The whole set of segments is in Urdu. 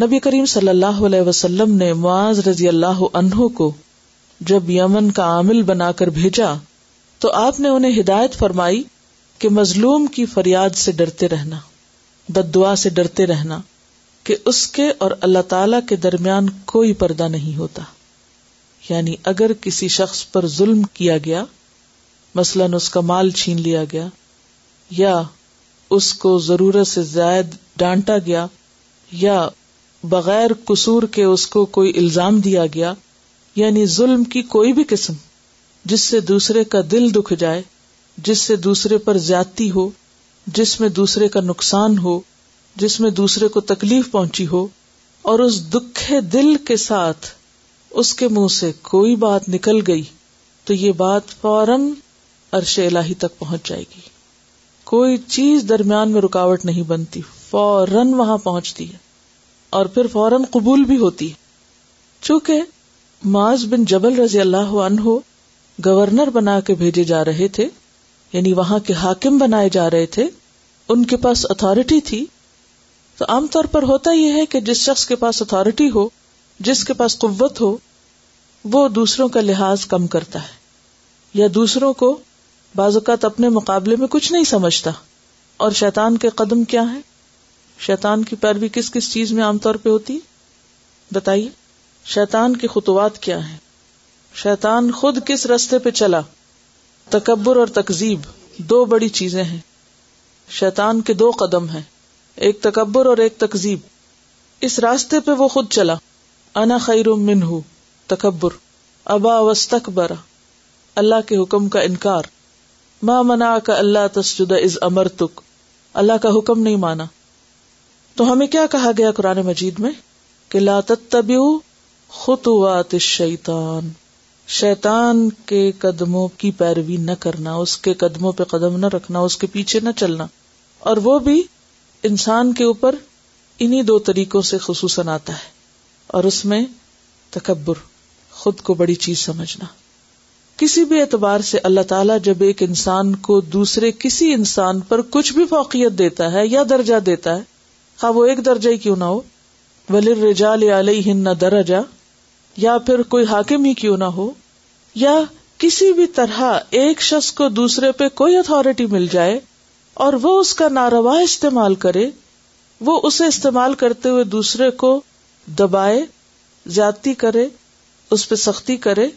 نبی کریم صلی اللہ علیہ وسلم نے معاذ رضی اللہ عنہ کو جب یمن کا عامل بنا کر بھیجا، تو آپ نے انہیں ہدایت فرمائی کہ مظلوم کی فریاد سے ڈرتے رہنا بد دعا سے ڈرتے رہنا کہ اس کے اور اللہ تعالی کے درمیان کوئی پردہ نہیں ہوتا۔ یعنی اگر کسی شخص پر ظلم کیا گیا، مثلاً اس کا مال چھین لیا گیا، یا اس کو ضرورت سے زائد ڈانٹا گیا، یا بغیر قصور کے اس کو کوئی الزام دیا گیا یعنی ظلم کی کوئی بھی قسم، جس سے دوسرے کا دل دکھ جائے، جس سے دوسرے پر زیادتی ہو، جس میں دوسرے کا نقصان ہو، جس میں دوسرے کو تکلیف پہنچی ہو، اور اس دکھے دل کے ساتھ اس کے منہ سے کوئی بات نکل گئی، تو یہ بات فوراً عرش الہی تک پہنچ جائے گی۔ کوئی چیز درمیان میں رکاوٹ نہیں بنتی، فوراً وہاں پہنچتی ہے۔ اور پھر فوراً قبول بھی ہوتی۔ ہے چونکہ معاذ بن جبل رضی اللہ عنہ گورنر بنا کے بھیجے جا رہے تھے یعنی وہاں کے حاکم بنائے جا رہے تھے، ان کے پاس اتارٹی تھی۔ تو عام طور پر ہوتا یہ ہے کہ جس شخص کے پاس اتارٹی ہو، جس کے پاس قوت ہو، وہ دوسروں کا لحاظ کم کرتا ہے۔ یا دوسروں کو بعض اوقات اپنے مقابلے میں کچھ نہیں سمجھتا۔ اور شیطان کے قدم کیا ہے شیطان کی پیروی کس کس چیز میں عام طور پہ ہوتی بتائیے، شیطان کی خطوات کیا ہے شیطان خود کس رستے پہ چلا؟ تکبر اور تکزیب دو بڑی چیزیں ہیں۔ شیطان کے دو قدم ہیں، ایک تکبر اور ایک تکزیب اس راستے پہ وہ خود چلا۔ انا خیر من ہوں تکبر۔ ابا وسطر اللہ کے حکم کا انکار۔ ماں منا کا اللہ تسجد از امر تک اللہ کا حکم نہیں مانا۔ تو ہمیں کیا کہا گیا قرآن مجید میں؟ کہ لا تتبعو خطوات الشیطان۔ شیطان کے قدموں کی پیروی نہ کرنا، اس کے قدموں پہ قدم نہ رکھنا، اس کے پیچھے نہ چلنا۔ اور وہ بھی انسان کے اوپر انہی دو طریقوں سے خصوصاً آتا ہے۔ اور اس میں تکبر، خود کو بڑی چیز سمجھنا۔ کسی بھی اعتبار سے اللہ تعالیٰ جب ایک انسان کو دوسرے کسی انسان پر کچھ بھی فوقیت دیتا ہے یا درجہ دیتا ہے ہاں وہ ایک درجہ ہی کیوں نہ ہو؟ ولر رجال علیہ نہ درجہ یا پھر کوئی حاکم ہی کیوں نہ ہو؟ یا کسی بھی طرح ایک شخص کو دوسرے پہ کوئی اتارٹی مل جائے اور وہ اس کا ناروا استعمال کرے، وہ اسے استعمال کرتے ہوئے دوسرے کو دبائے، زیادتی کرے، اس پہ سختی کرے،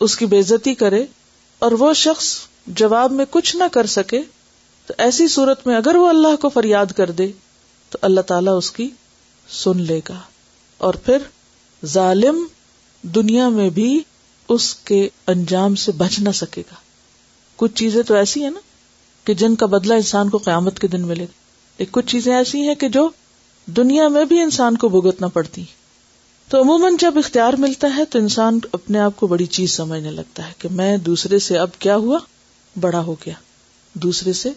اس کی بےزتی کرے اور وہ شخص جواب میں کچھ نہ کر سکے، تو ایسی صورت میں اگر وہ اللہ کو فریاد کر دے تو اللہ تعالیٰ اس کی سن لے گا۔ اور پھر ظالم دنیا میں بھی اس کے انجام سے بچ نہ سکے گا۔ کچھ چیزیں تو ایسی ہیں نا کہ جن کا بدلہ انسان کو قیامت کے دن ملے گا۔ ایک کچھ چیزیں ایسی ہیں کہ جو دنیا میں بھی انسان کو بھگتنا پڑتی تو عموماً جب اختیار ملتا ہے تو انسان اپنے آپ کو بڑی چیز سمجھنے لگتا ہے کہ میں دوسرے سے اب کیا ہوا؟ بڑا ہو گیا۔ دوسرے سے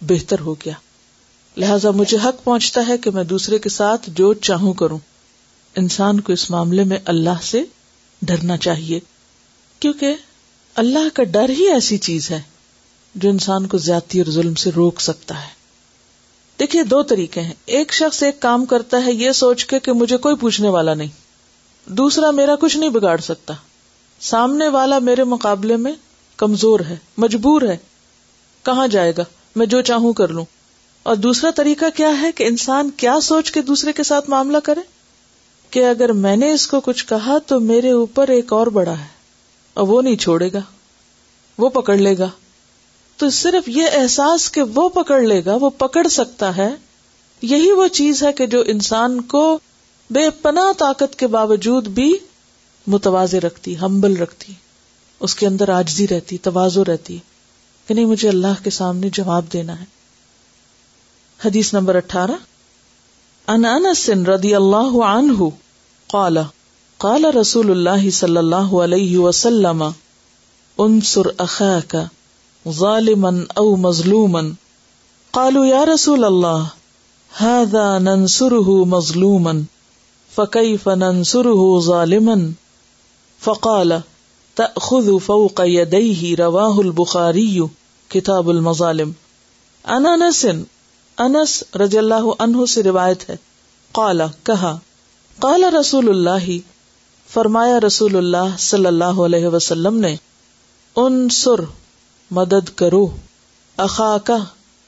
بہتر ہو گیا۔ لہذا مجھے حق پہنچتا ہے کہ میں دوسرے کے ساتھ جو چاہوں کروں۔ انسان کو اس معاملے میں اللہ سے ڈرنا چاہیے، کیونکہ اللہ کا ڈر ہی ایسی چیز ہے جو انسان کو زیادتی اور ظلم سے روک سکتا ہے۔ دیکھیے دو طریقے ہیں۔ ایک شخص ایک کام کرتا ہے، یہ سوچ کے کہ مجھے کوئی پوچھنے والا نہیں۔ دوسرا، میرا کچھ نہیں بگاڑ سکتا۔ سامنے والا میرے مقابلے میں کمزور ہے، مجبور ہے۔ کہاں جائے گا؟ میں جو چاہوں کر لوں۔ اور دوسرا طریقہ کیا ہے کہ انسان کیا سوچ کے دوسرے کے ساتھ معاملہ کرے؟ کہ اگر میں نے اس کو کچھ کہا تو میرے اوپر ایک اور بڑا ہے، اور وہ نہیں چھوڑے گا، وہ پکڑ لے گا۔ تو صرف یہ احساس کہ وہ پکڑ لے گا، وہ پکڑ سکتا ہے، یہی وہ چیز ہے کہ جو انسان کو بے پناہ طاقت کے باوجود بھی متوازے رکھتی، ہمبل رکھتی، اس کے اندر آجزی رہتی توازو رہتی کہ نہیں، مجھے اللہ کے سامنے جواب دینا ہے۔ حدیث نمبر اٹھارہ ان انس رضی اللہ عنہ قال قال رسول اللہ صلی اللہ علیہ وسلم، انصر اخاک ظالما او مظلوما۔ قالوا یا رسول اللہ، هذا ننصره مظلوما فكيف ننصره ظالما؟ فقال، تأخذ فوق يديه رواه البخاري كتاب المظالم۔ انا انس انس رضی اللہ عنہ سے روایت ہے۔ قال، کہا، قال رسول اللہ، فرمایا رسول اللہ صلی اللہ علیہ وسلم نے ان سر مدد کرو اخا کا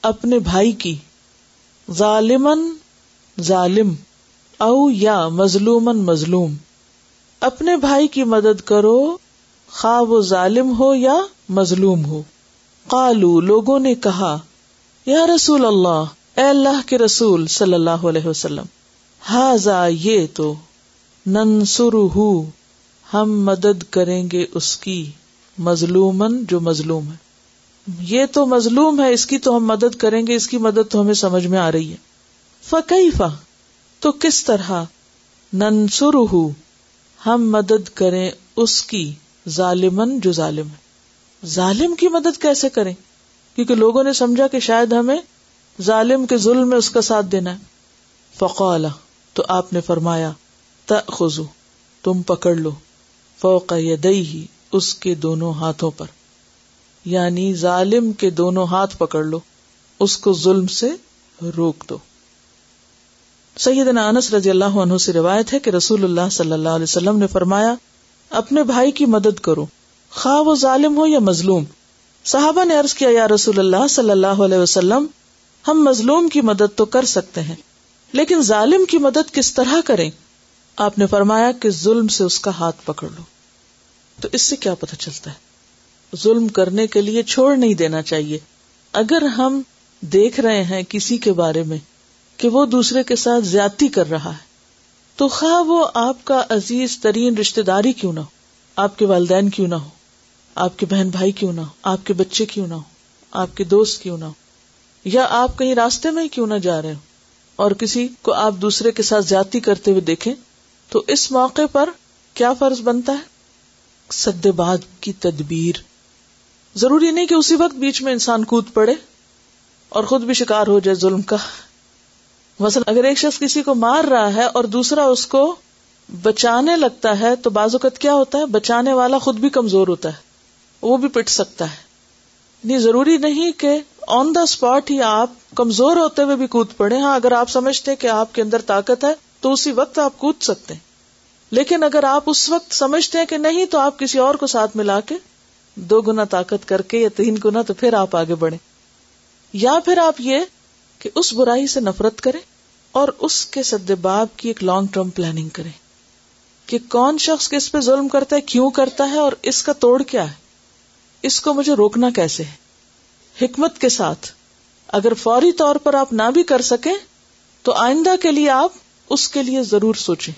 اپنے بھائی کی ظالمن ظالم، او یا مظلومن مظلوم، اپنے بھائی کی مدد کرو خواہ وہ ظالم ہو یا مظلوم ہو۔ قالو، لوگوں نے کہا، یا رسول اللہ اے اللہ کے رسول صلی اللہ علیہ وسلم ہاضا یہ تو ننسر ہم مدد کریں گے اس کی مظلومن جو مظلوم ہے۔ یہ تو مظلوم ہے، اس کی تو ہم مدد کریں گے، اس کی مدد تو ہمیں سمجھ میں آ رہی ہے۔ فقی تو کس طرح؟ ننسر ہم مدد کریں اس کی ظالمن جو ظالم ہے۔ ظالم کی مدد کیسے کریں؟ کیونکہ لوگوں نے سمجھا کہ شاید ہمیں ظالم کے ظلم میں اس کا ساتھ دینا ہے۔ فقال، تو آپ نے فرمایا تخذو تم پکڑ لو۔ فوق یدئی اس کے دونوں ہاتھوں پر۔ یعنی ظالم کے دونوں ہاتھ پکڑ لو، اس کو ظلم سے روک دو۔ سیدنا انس رضی اللہ عنہ سے روایت ہے کہ رسول اللہ صلی اللہ علیہ وسلم نے فرمایا، اپنے بھائی کی مدد کرو۔ خواہ وہ ظالم ہو یا مظلوم۔ صحابہ نے عرض کیا، یا رسول اللہ صلی اللہ علیہ وسلم ہم مظلوم کی مدد تو کر سکتے ہیں، لیکن ظالم کی مدد کس طرح کریں؟ آپ نے فرمایا کہ ظلم سے اس کا ہاتھ پکڑ لو۔ تو اس سے کیا پتہ چلتا ہے؟ ظلم کرنے کے لیے چھوڑ نہیں دینا چاہیے۔ اگر ہم دیکھ رہے ہیں کسی کے بارے میں کہ وہ دوسرے کے ساتھ زیادتی کر رہا ہے، تو خواہ وہ آپ کا عزیز ترین رشتے داری کیوں نہ ہو، آپ کے والدین کیوں نہ ہو، آپ کے بہن بھائی کیوں نہ ہو، آپ کے بچے کیوں نہ ہو، آپ کے دوست کیوں نہ ہو یا آپ کہیں راستے میں ہی کیوں نہ جا رہے ہو اور کسی کو آپ دوسرے کے ساتھ زیادتی کرتے ہوئے دیکھیں تو اس موقع پر کیا فرض بنتا ہے؟ سد باد کی تدبیر۔ ضروری نہیں کہ اسی وقت بیچ میں انسان کود پڑے اور خود بھی شکار ہو جائے ظلم کا۔ مثلا اگر ایک شخص کسی کو مار رہا ہے اور دوسرا اس کو بچانے لگتا ہے تو بعض اوقات کیا ہوتا ہے؟ بچانے والا خود بھی کمزور ہوتا ہے، وہ بھی پٹ سکتا ہے۔ نہیں ضروری نہیں کہ آن دا اسپاٹ ہی آپ کمزور ہوتے ہوئے بھی کود پڑے ہاں اگر آپ سمجھتے کہ آپ کے اندر طاقت ہے، تو اسی وقت آپ کود سکتے ہیں۔ لیکن اگر آپ اس وقت سمجھتے ہیں کہ نہیں، تو آپ کسی اور کو ساتھ ملا کے دو گنا طاقت کر کے یا تین گنا تو پھر آپ آگے بڑھیں۔ یا پھر آپ یہ کہ اس برائی سے نفرت کریں اور اس کے سدباب کی ایک لانگ ٹرم پلاننگ کریں کہ کون شخص کس پہ ظلم کرتا ہے، کیوں کرتا ہے اور اس کا توڑ کیا ہے؟ اس کو مجھے روکنا کیسے ہے؟ حکمت کے ساتھ۔ اگر فوری طور پر آپ نہ بھی کر سکیں، تو آئندہ کے لیے آپ اس کے لیے ضرور سوچیں۔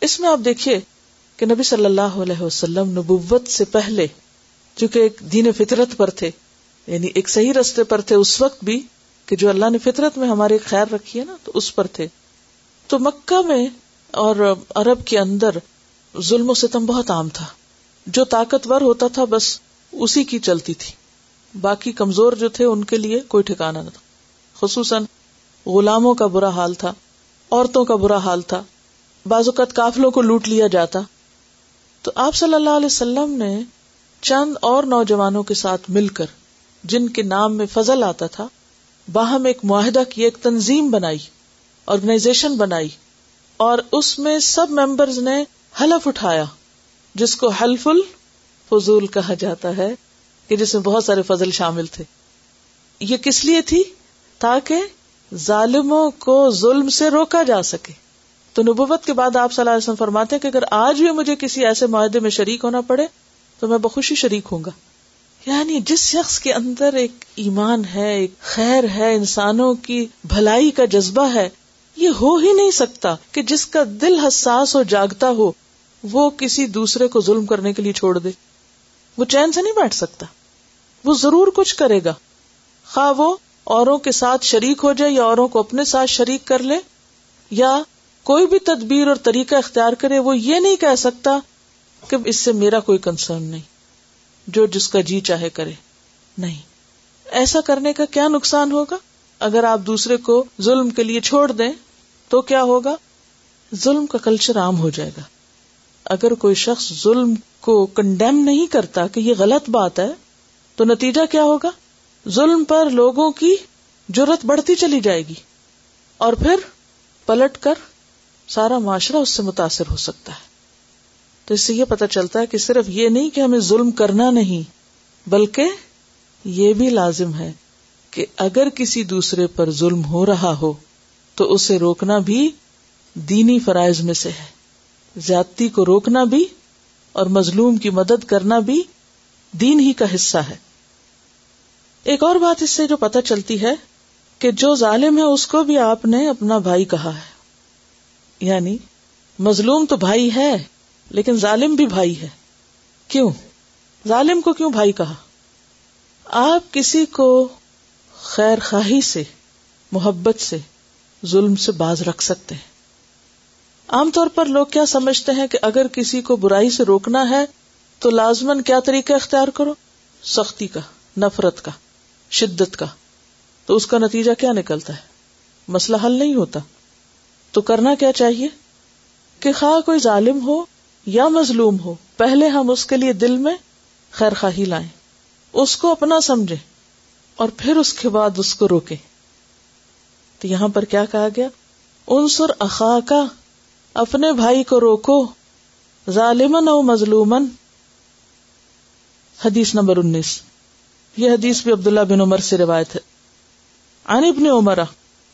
اس میں آپ دیکھیے کہ نبی صلی اللہ علیہ وسلم نبوت سے پہلے، چونکہ ایک دین فطرت پر تھے یعنی ایک صحیح رستے پر تھے اس وقت بھی، کہ جو اللہ نے فطرت میں ہمارے خیر رکھی ہے نا، تو اس پر تھے۔ تو مکہ میں اور عرب کے اندر ظلم و ستم بہت عام تھا۔ جو طاقتور ہوتا تھا، بس اسی کی چلتی تھی۔ باقی کمزور جو تھے ان کے لیے کوئی ٹھکانا نہ تھا۔ خصوصاً غلاموں کا برا حال تھا، عورتوں کا برا حال تھا۔ بعض اوقات کافلوں کو لوٹ لیا جاتا۔ تو آپ صلی اللہ علیہ وسلم نے چند اور نوجوانوں کے ساتھ مل کر، جن کے نام میں فضل آتا تھا، باہم ایک معاہدہ کی ایک تنظیم بنائی آرگنائزیشن بنائی، اور اس میں سب ممبرز نے حلف اٹھایا، جس کو حلف الفضول کہا جاتا ہے۔ کہ جس میں بہت سارے فضل شامل تھے۔ یہ کس لیے تھی؟ تاکہ ظالموں کو ظلم سے روکا جا سکے۔ تو نبوت کے بعد آپ صلی اللہ علیہ وسلم فرماتے ہیں کہ اگر آج بھی مجھے کسی ایسے معاہدے میں شریک ہونا پڑے، تو میں بخوشی شریک ہوں گا۔ یعنی جس شخص کے اندر ایک ایمان ہے، ایک خیر ہے، انسانوں کی بھلائی کا جذبہ ہے، یہ ہو ہی نہیں سکتا کہ جس کا دل حساس ہو جاگتا ہو، وہ کسی دوسرے کو ظلم کرنے کے لیے چھوڑ دے۔ وہ چین سے نہیں بیٹھ سکتا۔ وہ ضرور کچھ کرے گا۔ خواہ وہ اوروں کے ساتھ شریک ہو جائے یا اوروں کو اپنے ساتھ شریک کر لے، یا کوئی بھی تدبیر اور طریقہ اختیار کرے، وہ یہ نہیں کہہ سکتا کہ اس سے میرا کوئی کنسرن نہیں، جو جس کا جی چاہے کرے۔ نہیں۔ ایسا کرنے کا کیا نقصان ہوگا؟ اگر آپ دوسرے کو ظلم کے لیے چھوڑ دیں، تو کیا ہوگا؟ ظلم کا کلچر عام ہو جائے گا۔ اگر کوئی شخص ظلم کو کنڈیم نہیں کرتا کہ یہ غلط بات ہے تو نتیجہ کیا ہوگا؟ ظلم پر لوگوں کی ضرورت بڑھتی چلی جائے گی اور پھر پلٹ کر سارا معاشرہ اس سے متاثر ہو سکتا ہے۔ تو اس سے یہ پتا چلتا ہے کہ صرف یہ نہیں کہ ہمیں ظلم کرنا نہیں، بلکہ یہ بھی لازم ہے کہ اگر کسی دوسرے پر ظلم ہو رہا ہو تو اسے روکنا بھی دینی فرائض میں سے ہے۔ زیادتی کو روکنا بھی اور مظلوم کی مدد کرنا بھی دین ہی کا حصہ ہے۔ ایک اور بات اس سے جو پتہ چلتی ہے کہ جو ظالم ہے اس کو بھی آپ نے اپنا بھائی کہا ہے۔ یعنی مظلوم تو بھائی ہے، لیکن ظالم بھی بھائی ہے۔ کیوں؟ ظالم کو کیوں بھائی کہا؟ آپ کسی کو خیر خواہی سے، محبت سے، ظلم سے باز رکھ سکتے ہیں۔ عام طور پر لوگ کیا سمجھتے ہیں کہ اگر کسی کو برائی سے روکنا ہے تو لازمن کیا طریقہ اختیار کرو؟ سختی کا، نفرت کا۔ شدت کا تو اس کا نتیجہ کیا نکلتا ہے؟ مسئلہ حل نہیں ہوتا۔ تو کرنا کیا چاہیے؟ کہ خواہ کوئی ظالم ہو یا مظلوم ہو، پہلے ہم اس کے لیے دل میں خیر خواہی لائیں۔ اس کو اپنا سمجھے اور پھر اس کے بعد اس کو روکے تو یہاں پر کیا کہا گیا؟ انصر اخا کا اپنے بھائی کو روکو ظالمن او مظلومن حدیث نمبر انیس۔ یہ حدیث بھی عبداللہ بن عمر سے روایت ہے۔ عن ابن عمر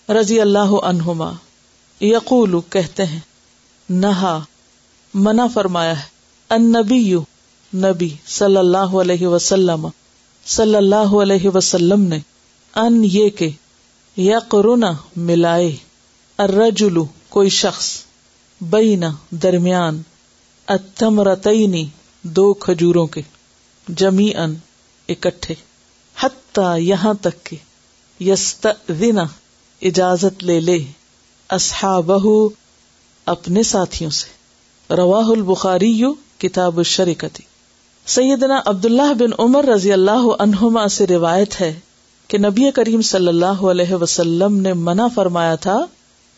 رضی اللہ عنہما یقول، کہتے ہیں، نہا، منع فرمایا ہے النبی نبی صلی اللہ علیہ وسلم، صلی اللہ علیہ وسلم نے، ان یہ کہ یقرنا ملائے الرجل، کوئی شخص، بین درمیان، التمرتین، دو کھجوروں کے جمیعن اکٹھے۔ حتی یہاں تک کہ یستذن اجازت لے لے اصحابہ اپنے ساتھیوں سے۔ رواہ البخاری کتاب الشریکتی سیدنا عبداللہ بن عمر رضی اللہ عنہما سے روایت ہے کہ نبی کریم صلی اللہ علیہ وسلم نے منع فرمایا تھا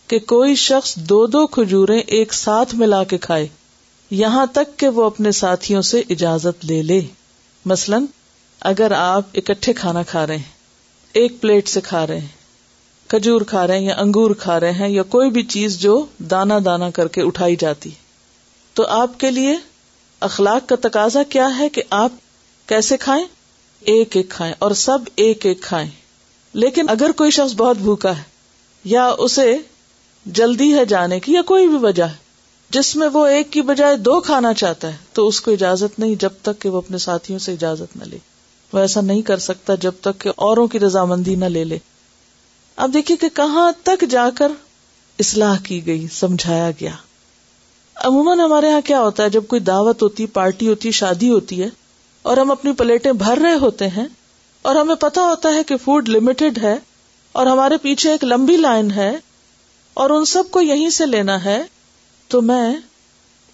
کہ کوئی شخص دو دو کھجوریں ایک ساتھ ملا کے کھائے، یہاں تک کہ وہ اپنے ساتھیوں سے اجازت لے لے۔ مثلاً اگر آپ اکٹھے کھانا کھا رہے ہیں، ایک پلیٹ سے کھا رہے ہیں، کھجور کھا رہے ہیں یا انگور کھا رہے ہیں یا کوئی بھی چیز جو دانا دانا کر کے اٹھائی جاتی، تو آپ کے لیے اخلاق کا تقاضا کیا ہے کہ آپ کیسے کھائیں؟ ایک ایک کھائیں اور سب ایک ایک کھائیں۔ لیکن اگر کوئی شخص بہت بھوکا ہے یا اسے جلدی ہے جانے کی یا کوئی بھی وجہ ہے، جس میں وہ ایک کی بجائے دو کھانا چاہتا ہے، تو اس کو اجازت نہیں جب تک کہ وہ اپنے ساتھیوں سے اجازت نہ لے۔ وہ ایسا نہیں کر سکتا جب تک کہ اوروں کی رضامندی نہ لے لے۔ اب دیکھیے کہ کہاں تک جا کر اصلاح کی گئی، سمجھایا گیا۔ عموماً ہمارے یہاں کیا ہوتا ہے، جب کوئی دعوت ہوتی، پارٹی ہوتی، شادی ہوتی ہے اور ہم اپنی پلیٹیں بھر رہے ہوتے ہیں اور ہمیں پتا ہوتا ہے کہ فوڈ لمیٹڈ ہے اور ہمارے پیچھے ایک لمبی لائن ہے اور ان سب کو یہیں سے لینا ہے، تو میں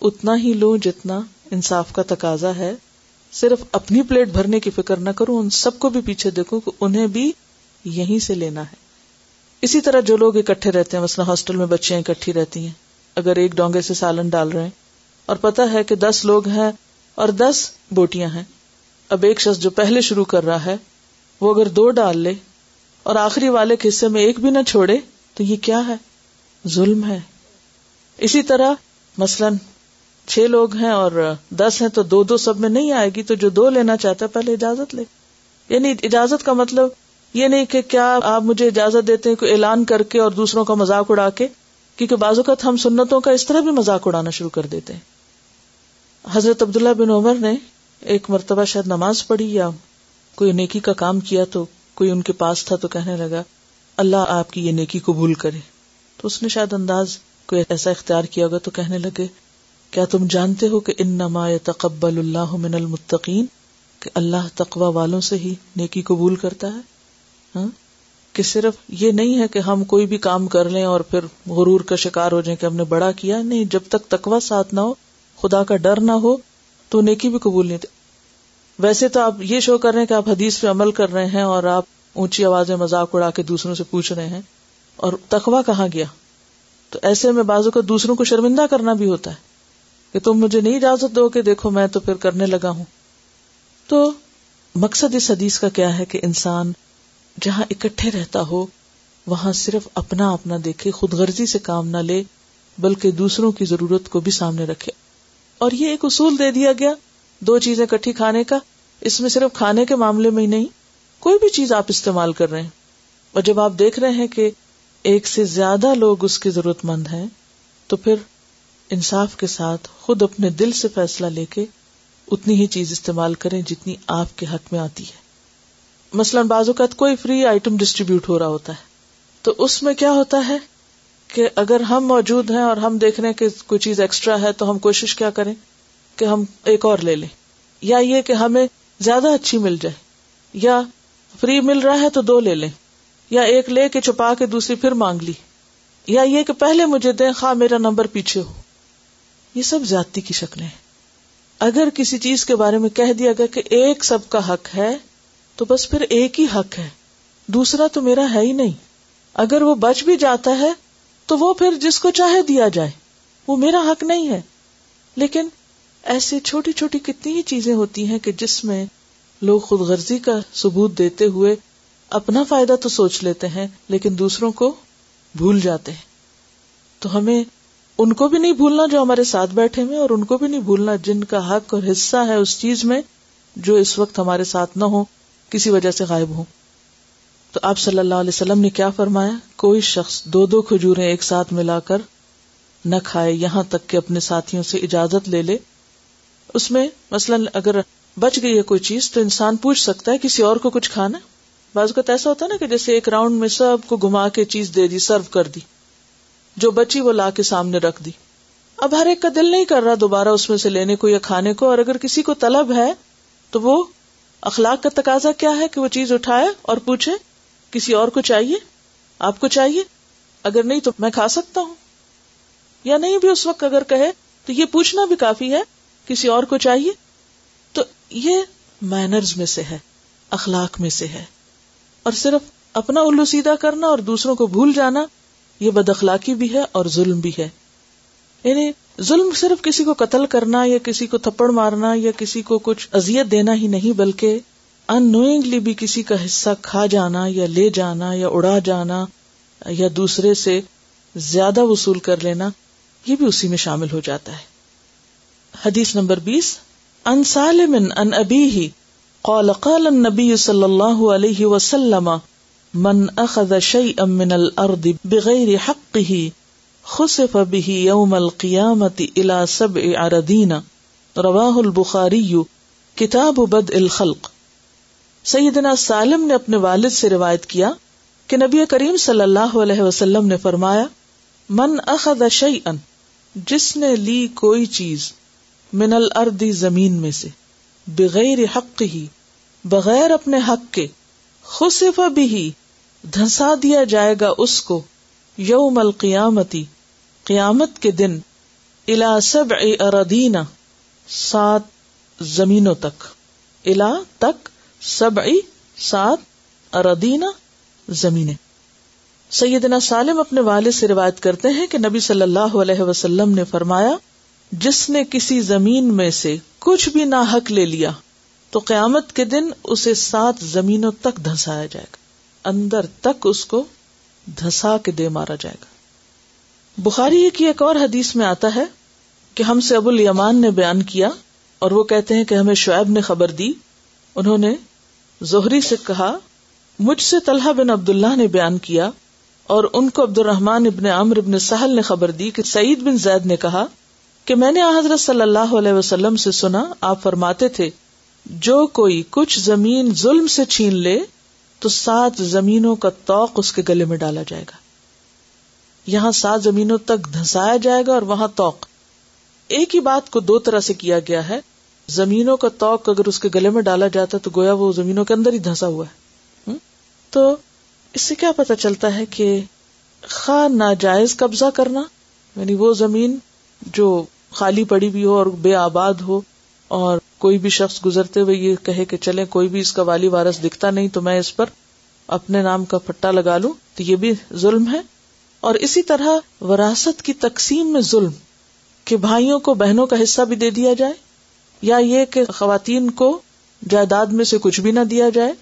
اتنا ہی لوں جتنا انصاف کا تقاضا ہے۔ صرف اپنی پلیٹ بھرنے کی فکر نہ کروں ان سب کو بھی پیچھے دیکھو کہ انہیں بھی یہیں سے لینا ہے۔ اسی طرح جو لوگ اکٹھے رہتے ہیں، مثلا ہاسٹل میں بچیاں اکٹھی رہتی ہیں، اگر ایک ڈونگے سے سالن ڈال رہے ہیں، اور پتا ہے کہ دس لوگ ہیں اور دس بوٹیاں ہیں۔ اب ایک شخص جو پہلے شروع کر رہا ہے، وہ اگر دو ڈال لے اور آخری والے کے حصے میں ایک بھی نہ چھوڑے، تو یہ کیا ہے؟ ظلم ہے۔ اسی طرح، مثلاً چھ لوگ ہیں اور دس ہیں تو دو دو سب میں نہیں آئے گی تو جو دو لینا چاہتا ہے پہلے اجازت لے۔ یعنی اجازت کا مطلب یہ نہیں کہ کیا آپ مجھے اجازت دیتے ہیں کوئی اعلان کر کے اور دوسروں کا مذاق اڑا کے، کیونکہ بعض اوقات ہم سنتوں کا اس طرح بھی مذاق اڑانا شروع کر دیتے ہیں۔ حضرت عبداللہ بن عمر نے ایک مرتبہ شاید نماز پڑھی یا کوئی نیکی کا کام کیا تو کوئی ان کے پاس تھا تو کہنے لگا، اللہ آپ کی یہ نیکی قبول کرے۔ تو اس نے شاید انداز کوئی ایسا اختیار کیا ہوگا تو کہنے لگے کیا تم جانتے ہو کہ ان نما تقبل اللہ من المتقین؟ کہ اللہ تقوا والوں سے ہی نیکی قبول کرتا ہے؟ ہاں؟ کہ صرف یہ نہیں ہے کہ ہم کوئی بھی کام کر لیں اور پھر غرور کا شکار ہو جائیں کہ ہم نے بڑا کیا؟ نہیں، جب تک تقوا ساتھ نہ ہو، خدا کا ڈر نہ ہو، تو نیکی بھی قبول نہیں ویسے تو آپ یہ شو کر رہے ہیں کہ آپ حدیث پہ عمل کر رہے ہیں اور آپ اونچی آوازیں مذاق اڑا کے دوسروں سے پوچھ رہے ہیں۔ اور تقوا کہاں گیا؟ تو ایسے میں بازو کو دوسروں کو شرمندہ کرنا بھی ہوتا ہے۔ کہ تم مجھے نہیں اجازت دو کہ دیکھو میں تو پھر کرنے لگا ہوں۔ تو مقصد اس حدیث کا کیا ہے کہ انسان جہاں اکٹھے رہتا ہو، وہاں صرف اپنا اپنا دیکھے، خود غرضی سے کام نہ لے، بلکہ دوسروں کی ضرورت کو بھی سامنے رکھے۔ اور یہ ایک اصول دے دیا گیا دو چیزیں کٹھی کھانے کا۔ اس میں صرف کھانے کے معاملے میں ہی نہیں، کوئی بھی چیز آپ استعمال کر رہے ہیں۔ اور جب آپ دیکھ رہے ہیں کہ ایک سے زیادہ لوگ اس کی ضرورت مند ہیں، تو پھر انصاف کے ساتھ خود اپنے دل سے فیصلہ لے کے اتنی ہی چیز استعمال کریں جتنی آپ کے حق میں آتی ہے۔ مثلاً بعض اوقات کوئی فری آئٹم ڈسٹریبیوٹ ہو رہا ہوتا ہے۔ تو اس میں کیا ہوتا ہے کہ اگر ہم موجود ہیں اور ہم دیکھ رہے ہیں کہ کوئی چیز ایکسٹرا ہے تو ہم کوشش کیا کریں کہ ہم ایک اور لے لیں۔ یا یہ کہ ہمیں زیادہ اچھی مل جائے۔ یا فری مل رہا ہے تو دو لے لیں۔ یا ایک لے کے چھپا کے دوسری پھر مانگ لی۔ یا یہ کہ پہلے مجھے دیں، خواہ میرا نمبر پیچھے ہو۔ یہ سب زیادتی کی شکلیں ہیں۔ اگر کسی چیز کے بارے میں کہہ دیا گیا کہ ایک سب کا حق ہے، تو بس پھر ایک ہی حق ہے۔ دوسرا تو میرا ہے ہی نہیں۔ اگر وہ بچ بھی جاتا ہے، تو وہ پھر جس کو چاہے دیا جائے۔ وہ میرا حق نہیں ہے۔ لیکن ایسی چھوٹی چھوٹی کتنی ہی چیزیں ہوتی ہیں کہ جس میں لوگ خود غرضی کا ثبوت دیتے ہوئے اپنا فائدہ تو سوچ لیتے ہیں، لیکن دوسروں کو بھول جاتے ہیں۔ تو ہمیں ان کو بھی نہیں بھولنا جو ہمارے ساتھ بیٹھے ہوئے اور ان کو بھی نہیں بھولنا جن کا حق اور حصہ ہے اس چیز میں جو اس وقت ہمارے ساتھ نہ ہو، کسی وجہ سے غائب ہو تو آپ صلی اللہ علیہ وسلم نے کیا فرمایا؟ کوئی شخص دو دو کھجورے ایک ساتھ ملا کر نہ کھائے، یہاں تک کہ اپنے ساتھیوں سے اجازت لے لے۔ اس میں مثلاً اگر بچ گئی ہے کوئی چیز تو انسان پوچھ سکتا ہے، کسی اور کو کچھ کھانا؟ بعض کا ایسا ہوتا ہے نا کہ جیسے ایک راؤنڈ میں سب کو گھما کے چیز دے دی، سرو کر دی۔ جو بچی وہ لا کے سامنے رکھ دی۔ اب ہر ایک کا دل نہیں کر رہا دوبارہ اس میں سے لینے کو یا کھانے کو، اور اگر کسی کو طلب ہے تو وہ اخلاق کا تقاضا کیا ہے کہ وہ چیز اٹھائے اور پوچھے، کسی اور کو چاہیے؟ آپ کو چاہیے؟ اگر نہیں تو میں کھا سکتا ہوں۔ یا نہیں بھی اس وقت اگر کہے تو یہ پوچھنا بھی کافی ہے، کسی اور کو چاہیے؟ تو یہ مینرز میں سے ہے، اخلاق میں سے ہے۔ اور صرف اپنا الو سیدھا کرنا اور دوسروں کو بھول جانا یہ بد اخلاقی بھی ہے اور ظلم بھی ہے۔ یعنی ظلم صرف کسی کو قتل کرنا یا کسی کو تھپڑ مارنا یا کسی کو کچھ ازیت دینا ہی نہیں، بلکہ ان نوئنگلی بھی کسی کا حصہ کھا جانا یا لے جانا یا اڑا جانا یا دوسرے سے زیادہ وصول کر لینا، یہ بھی اسی میں شامل ہو جاتا ہے۔ حدیث نمبر بیس ان سالم ان ابی ہی قال قال النبی صلی اللہ علیہ وسلم من اخذ شيئا من الارض بغیر حقه، خسف به يوم القيامة الى سبع عردين رواه البخاري کتاب بدء الخلق. سیدنا سالم نے اپنے والد سے روایت کیا کہ نبی کریم صلی اللہ علیہ وسلم نے فرمایا، من اخذ شیئن جس نے لی کوئی چیز من الارض زمین میں سے، بغیر حق ہی بغیر اپنے حق کے خصف بھی دھسا دیا جائے گا اس کو یوم القیامتی، قیامت کے دن الا سبع اردینا سات زمینوں تک۔ الا تک سب سات اردینا زمین سیدنا سالم اپنے والد سے روایت کرتے ہیں کہ نبی صلی اللہ علیہ وسلم نے فرمایا، جس نے کسی زمین میں سے کچھ بھی نہ حق لے لیا، تو قیامت کے دن اسے سات زمینوں تک دھسایا جائے گا۔ اندر تک اس کو دھسا کے دے مارا جائے گا۔ بخاری کی ایک اور حدیث میں آتا ہے کہ ہم سے ابو الیمان نے بیان کیا اور وہ کہتے ہیں کہ ہمیں شعیب نے خبر دی۔ انہوں نے زہری سے کہا، مجھ سے طلحہ بن عبد اللہ نے بیان کیا اور ان کو عبد الرحمان ابن عمر ابن سہل نے خبر دی کہ سعید بن زید نے کہا کہ میں نے حضرت صلی اللہ علیہ وسلم سے سنا، آپ فرماتے تھے، جو کوئی کچھ زمین ظلم سے چھین لے تو سات زمینوں کا توق اس کے گلے میں ڈالا جائے گا۔ یہاں سات زمینوں تک دھسایا جائے گا اور وہاں توق ایک ہی بات کو دو طرح سے کیا گیا ہے۔ زمینوں کا توق اگر اس کے گلے میں ڈالا جاتا تو گویا وہ زمینوں کے اندر ہی دھسا ہوا ہے۔ تو اس سے کیا پتا چلتا ہے کہ خا ناجائز قبضہ کرنا یعنی وہ زمین جو خالی پڑی بھی ہو اور بے آباد ہو اور کوئی بھی شخص گزرتے ہوئے یہ کہے کہ چلے کوئی بھی اس کا والی وارس دکھتا نہیں تو میں اس پر اپنے نام کا پٹا لگا لوں۔ تو یہ بھی ظلم ہے۔ اور اسی طرح وراثت کی تقسیم میں ظلم، کہ بھائیوں کو، بہنوں کا حصہ بھی دے دیا جائے، یا یہ کہ خواتین کو جائیداد میں سے کچھ بھی نہ دیا جائے،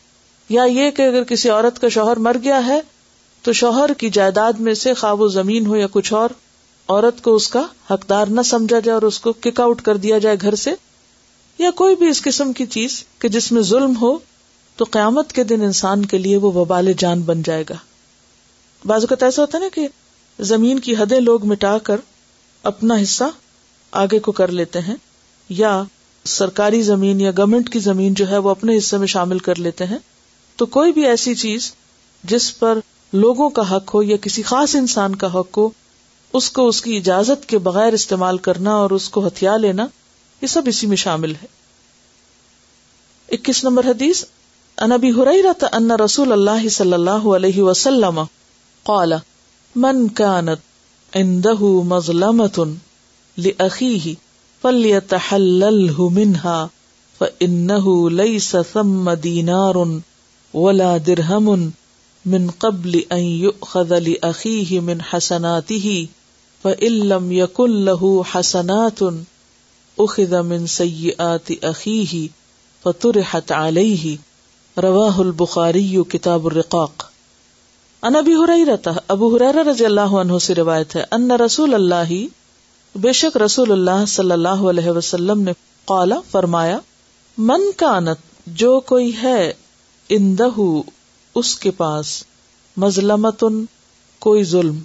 یا یہ کہ اگر کسی عورت کا شوہر مر گیا ہے تو شوہر کی جائیداد میں سے خواب و زمین ہو یا کچھ اور، عورت کو اس کا حقدار نہ سمجھا جائے اور اس کو کک آؤٹ کر دیا جائے گھر سے۔ یا کوئی بھی اس قسم کی چیز کہ جس میں ظلم ہو، تو قیامت کے دن انسان کے لیے وہ وبال جان بن جائے گا۔ بعض اوقات ایسا ہوتا ہے نا کہ زمین کی حدیں لوگ مٹا کر اپنا حصہ آگے کو کر لیتے ہیں، یا سرکاری زمین یا گورنمنٹ کی زمین جو ہے وہ اپنے حصے میں شامل کر لیتے ہیں۔ تو کوئی بھی ایسی چیز جس پر لوگوں کا حق ہو یا کسی خاص انسان کا حق ہو، اس کو اس کی اجازت کے بغیر استعمال کرنا اور اس کو ہتھیار لینا یہ سب اسی میں شامل ہے۔ اکیس نمبر حدیث ان ابی حریرہ ان رسول اللہ صلی اللہ علیہ وسلم قال، من كانت عنده مظلمة لأخيه فليتحلله منها فإنه ليس ثم دينار ولا درهم من قبل ان يؤخذ لاخيه من حسناته فان لم يكن له حسنات اخذ من سيئات اخيه فطرحت عليه. رواه البخاري كتاب الرقاق. ان ابي هريره ابو هريره رضی اللہ عنہ سے روایت ہے، ان رسول اللہ، بے شک رسول اللہ صلی اللہ علیہ وسلم نے قال فرمایا، من کانت، جو کوئی ہے اندہ اس کے پاس مظلمت کوئی ظلم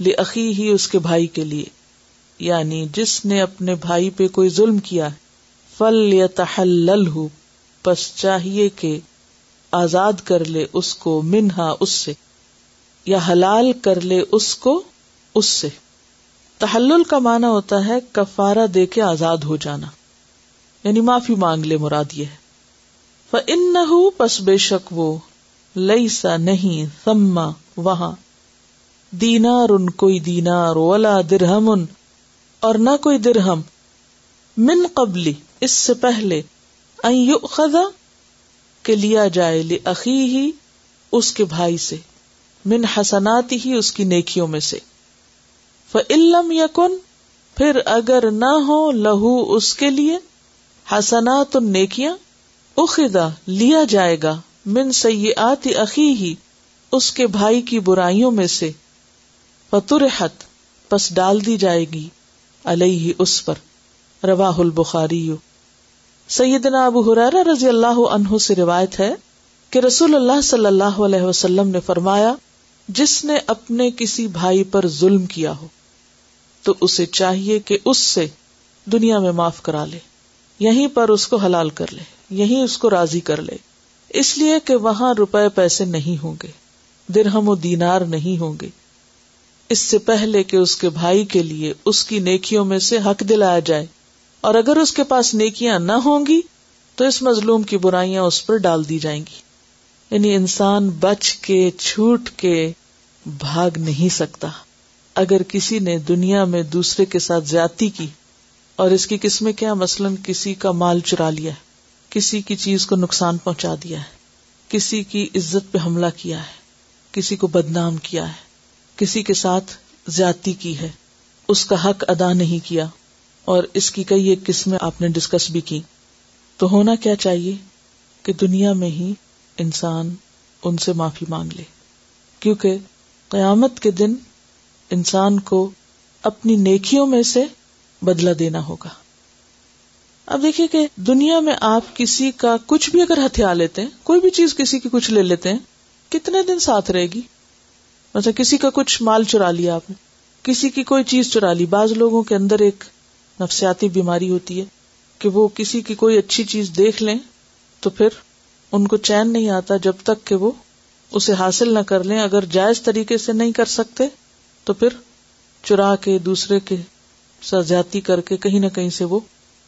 لقی ہی اس کے بھائی کے لیے۔ یعنی جس نے اپنے بھائی پہ کوئی ظلم کیا فل یا تحل پس چاہیے کہ آزاد کر لے اس کو، منہا اس سے، یا حلال کر لے اس کو، اس سے۔ تحل کا معنی ہوتا ہے کفارہ دے کے آزاد ہو جانا۔ یعنی معافی مانگ لے، مراد یہ ہے۔ ان پس بے شک وہ لئی سا نہیں سما وہاں دینار ان کوئی دینار، ولا درہم۔ ان اور نہ کوئی درہم۔ من قبلی، اس سے پہلے خدا کے لیا جائے لی عقی ہی اس کے بھائی سے۔ من حسنات ہی اس کی نیکیوں میں سے۔ فعلم یا پھر اگر نہ ہو، لہو اس کے لیے۔ حسنات نیکیاں اخدا لیا جائے گا۔ من سیئات اخی ہی اس کے بھائی کی برائیوں میں سے۔ فطرحت پس ڈال دی جائے گی۔ علیہ اس پر۔ رواہ البخاری۔ سیدنا ابو حرارہ رضی اللہ عنہ سے روایت ہے کہ رسول اللہ صلی اللہ علیہ وسلم نے فرمایا، جس نے اپنے کسی بھائی پر ظلم کیا ہو، تو اسے چاہیے کہ اس سے دنیا میں معاف کرا لے۔ یہیں پر اس کو حلال کر لے یہی اس کو راضی کر لے۔ اس لیے کہ وہاں روپے پیسے نہیں ہوں گے، درہم و دینار نہیں ہوں گے۔ اس سے پہلے کہ اس کے بھائی کے لیے اس کی نیکیوں میں سے حق دلایا جائے۔ اور اگر اس کے پاس نیکیاں نہ ہوں گی، تو اس مظلوم کی برائیاں اس پر ڈال دی جائیں گی۔ یعنی انسان بچ کے، چھوٹ کے بھاگ نہیں سکتا۔ اگر کسی نے دنیا میں دوسرے کے ساتھ زیادتی کی اور اس کی قسمیں کیا، مثلاً کسی کا مال چرا لیا ہے کسی کی چیز کو نقصان پہنچا دیا ہے، کسی کی عزت پہ حملہ کیا ہے، کسی کو بدنام کیا ہے کسی کے ساتھ زیادتی کی ہے۔ اس کا حق ادا نہیں کیا۔ اور اس کی کئی ایک قسمیں آپ نے ڈسکس بھی کی۔ تو ہونا کیا چاہیے کہ دنیا میں ہی انسان ان سے معافی مانگ لے۔ کیونکہ قیامت کے دن انسان کو اپنی نیکیوں میں سے بدلا دینا ہوگا۔ اب دیکھیے کہ دنیا میں آپ کسی کا کچھ بھی اگر ہتھیار لیتے ہیں، کوئی بھی چیز کسی کی کچھ لے لیتے ہیں، کتنے دن ساتھ رہے گی؟ مطلب کسی کا کچھ مال چرا لیا آپ نے، کسی کی کوئی چیز چرا لی۔ بعض لوگوں کے اندر ایک نفسیاتی بیماری ہوتی ہے کہ وہ کسی کی کوئی اچھی چیز دیکھ لیں تو پھر ان کو چین نہیں آتا جب تک کہ وہ اسے حاصل نہ کر لیں۔ اگر جائز طریقے سے نہیں کر سکتے تو پھر چرا کے دوسرے کے سزیاتی کر کے کہیں نہ کہیں سے وہ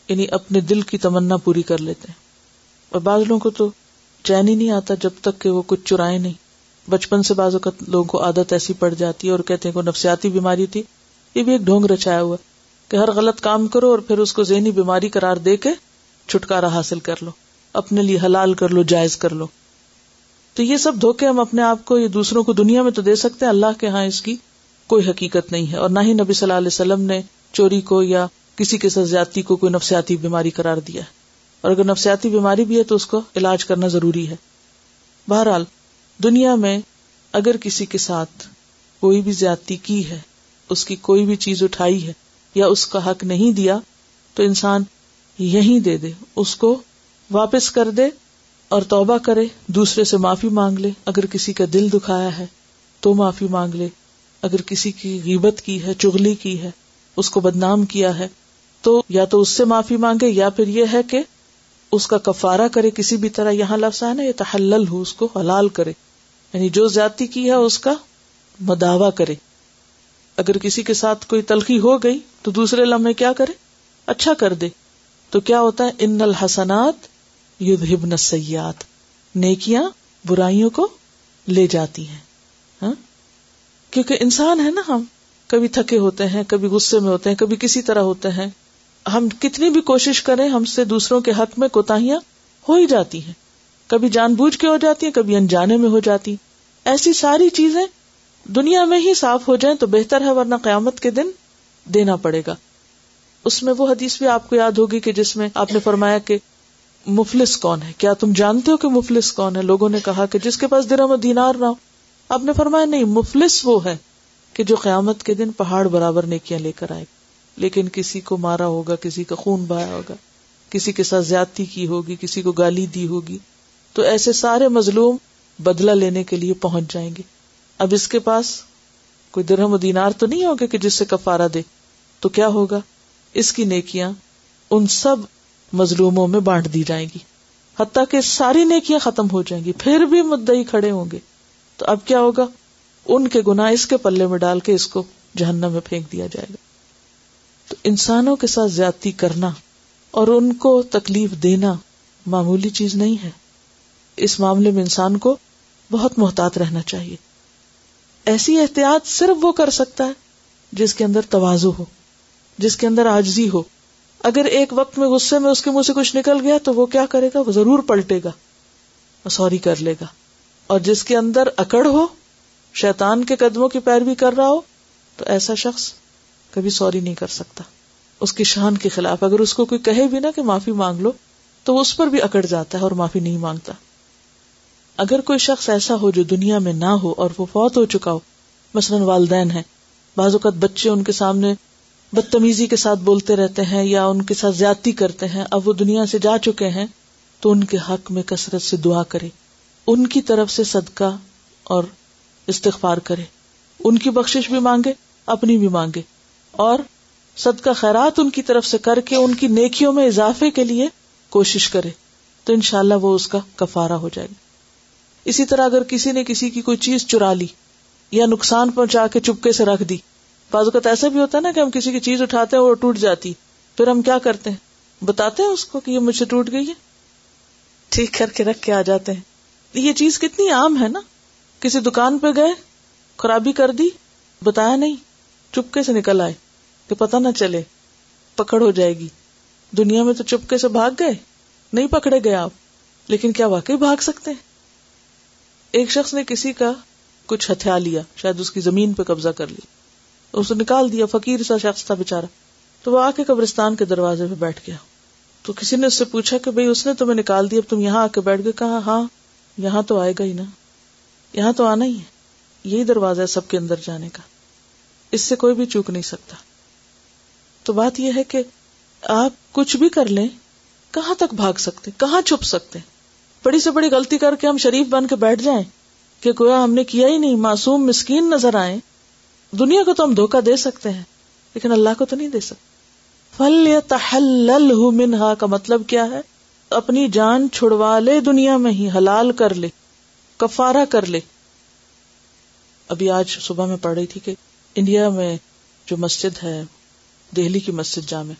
یعنی اپنے دل کی تمنا پوری کر لیتے ہیں۔ اور بعض لوگوں کو تو چین ہی نہیں آتا جب تک کہ وہ کچھ چرائے نہیں۔ بچپن سے بعض اوقات لوگوں کو عادت ایسی پڑ جاتی ہے اور کہتے ہیں نفسیاتی بیماری تھی۔ یہ بھی ایک ڈھونگ رچایا ہوا کہ ہر غلط کام کرو اور پھر اس کو ذہنی بیماری قرار دے کے چھٹکارا حاصل کر لو۔ اپنے لیے حلال کر لو، جائز کر لو۔ تو یہ سب دھوکے ہم اپنے آپ کو یہ دوسروں کو دنیا میں تو دے سکتے ہیں، اللہ کے ہاں اس کی کوئی حقیقت نہیں ہے۔ اور نہ ہی نبی صلی اللہ علیہ وسلم نے چوری کو یا کسی کے ساتھ زیادتی کو کوئی نفسیاتی بیماری قرار دیا ہے۔ اور اگر نفسیاتی بیماری بھی ہے تو اس کو علاج کرنا ضروری ہے۔ بہرحال دنیا میں اگر کسی کے ساتھ کوئی بھی زیادتی کی ہے، اس کی کوئی بھی چیز اٹھائی ہے یا اس کا حق نہیں دیا، تو انسان یہی دے دے، اس کو واپس کر دے اور توبہ کرے، دوسرے سے معافی مانگ لے۔ اگر کسی کا دل دکھایا ہے تو معافی مانگ لے۔ اگر کسی کی غیبت کی ہے چگلی کی ہے، اس کو بدنام کیا ہے، تو یا تو اس سے معافی مانگے یا پھر یہ ہے کہ اس کا کفارہ کرے کسی بھی طرح، یہاں لفظ ہے نا یہ تحلل ہو، اس کو حلال کرے۔ یعنی جو زیادتی کی ہے، اس کا مداوع کرے۔ اگر کسی کے ساتھ کوئی تلخی ہو گئی، تو دوسرے لمحے کیا کرے؟ اچھا کر دے۔ تو کیا ہوتا ہے؟ ان الحسنات یدھبن السیئات۔ نیکیاں برائیوں کو لے جاتی ہیں۔ ہاں؟ کیونکہ انسان ہے نا ہم، کبھی تھکے ہوتے ہیں، کبھی غصے میں ہوتے ہیں، کبھی کسی طرح ہوتے ہیں۔ ہم کتنی بھی کوشش کریں، ہم سے دوسروں کے حق میں کوتاہیاں ہو ہی جاتی ہیں۔ کبھی جان بوجھ کے ہو جاتی ہیں، کبھی انجانے میں ہو جاتی ایسی ساری چیزیں دنیا میں ہی صاف ہو جائیں تو بہتر ہے، ورنہ قیامت کے دن دینا پڑے گا۔ اس میں وہ حدیث بھی آپ کو یاد ہوگی کہ جس میں آپ نے فرمایا کہ مفلس کون ہے؟ کیا تم جانتے ہو کہ مفلس کون ہے؟ لوگوں نے کہا کہ جس کے پاس درم و دینار نہ ہو۔ آپ نے فرمایا نہیں، مفلس وہ ہے کہ جو قیامت کے دن پہاڑ برابر نیکیاں لے کر آئے۔ لیکن کسی کو مارا ہوگا، کسی کا خون بہایا ہوگا، کسی کے ساتھ زیادتی کی ہوگی، کسی کو گالی دی ہوگی۔ تو ایسے سارے مظلوم بدلہ لینے کے لیے پہنچ جائیں گے۔ اب اس کے پاس کوئی درہم و دینار تو نہیں ہوگا کہ جس سے کفارہ دے۔ تو کیا ہوگا؟ اس کی نیکیاں ان سب مظلوموں میں بانٹ دی جائیں گی۔ حتیٰ کہ ساری نیکیاں ختم ہو جائیں گی، پھر بھی مدعی کھڑے ہوں گے۔ تو اب کیا ہوگا؟ ان کے گنا اس کے پلے میں ڈال کے اس کو جہنم میں پھینک دیا جائے گا۔ تو انسانوں کے ساتھ زیادتی کرنا اور ان کو تکلیف دینا معمولی چیز نہیں ہے۔ اس معاملے میں انسان کو بہت محتاط رہنا چاہیے۔ ایسی احتیاط صرف وہ کر سکتا ہے جس کے اندر توازو ہو، جس کے اندر آجزی ہو۔ اگر ایک وقت میں غصے میں اس کے منہ سے کچھ نکل گیا تو وہ کیا کرے گا؟ وہ ضرور پلٹے گا۔ سوری کر لے گا۔ اور جس کے اندر اکڑ ہو، شیطان کے قدموں کی پیروی کر رہا ہو، تو ایسا شخص کبھی سوری نہیں کر سکتا۔ اس کی شان کے خلاف اگر اس کو کوئی کہے بھی نا کہ معافی مانگ لو، تو وہ اس پر بھی اکڑ جاتا ہے اور معافی نہیں مانگتا۔ اگر کوئی شخص ایسا ہو جو دنیا میں نہ ہو اور وہ فوت ہو چکا ہو، مثلاً والدین ہے بعض اوقات بچے ان کے سامنے بدتمیزی کے ساتھ بولتے رہتے ہیں یا ان کے ساتھ زیادتی کرتے ہیں، اب وہ دنیا سے جا چکے ہیں، تو ان کے حق میں کثرت سے دعا کرے۔ ان کی طرف سے صدقہ اور استغفار کرے۔ ان کی بخشش بھی مانگے، اپنی بھی مانگے۔ اور صدقہ خیرات ان کی طرف سے کر کے ان کی نیکیوں میں اضافے کے لیے کوشش کرے تو انشاءاللہ وہ اس کا کفارہ ہو جائے گا۔ اسی طرح اگر کسی نے کسی کی کوئی چیز چرا لی یا نقصان پہنچا کے چپکے سے رکھ دی، بعض اوقات ایسا بھی ہوتا ہے نا کہ ہم کسی کی چیز اٹھاتے ہیں وہ ٹوٹ جاتی، پھر ہم کیا کرتے ہیں؟ بتاتے ہیں اس کو کہ یہ مجھ سے ٹوٹ گئی ہے؟ ٹھیک کر کے رکھ کے آ جاتے ہیں۔ یہ چیز کتنی عام ہے نا؟ کسی دکان پہ گئے، خرابی کر دی، بتایا نہیں۔ چپکے سے نکل آئے کہ پتا نہ چلے، پکڑ ہو جائے گی۔ دنیا میں تو چپکے سے بھاگ گئے، نہیں پکڑے گئے آپ، لیکن کیا واقعی بھاگ سکتے ہیں؟ ایک شخص نے کسی کا کچھ ہتھیار لیا، شاید اس کی زمین پہ قبضہ کر لی اسے نکال دیا، فقیر سا شخص تھا بےچارا تو وہ آ کے قبرستان کے دروازے پہ بیٹھ گیا۔ تو کسی نے اس سے پوچھا کہ بھائی اس نے تمہیں نکال دیا، اب تم یہاں آ کے بیٹھ گئے، کہا ہاں یہاں تو آئے گا ہی نا۔ یہاں تو آنا ہی ہے۔ یہی دروازہ ہے سب کے اندر جانے کا۔ اس سے کوئی بھی چوک نہیں سکتا۔ تو بات یہ ہے کہ آپ کچھ بھی کر لیں، کہاں تک بھاگ سکتے؟ کہاں چھپ سکتے؟ بڑی سے بڑی غلطی کر کے ہم شریف بن کے بیٹھ جائیں کہ گویا ہم نے کیا ہی نہیں، معصوم مسکین نظر آئے دنیا کو تو ہم دھوکہ دے سکتے ہیں، لیکن اللہ کو تو نہیں دے سکتے۔ فل یا تحل منہا کا مطلب کیا ہے؟ اپنی جان چھڑوا لے، دنیا میں ہی حلال کر لے کفارا کر لے۔ ابھی آج صبح میں پڑھ رہی تھی کہ انڈیا میں جو مسجد ہے، دہلی کی مسجد جامع،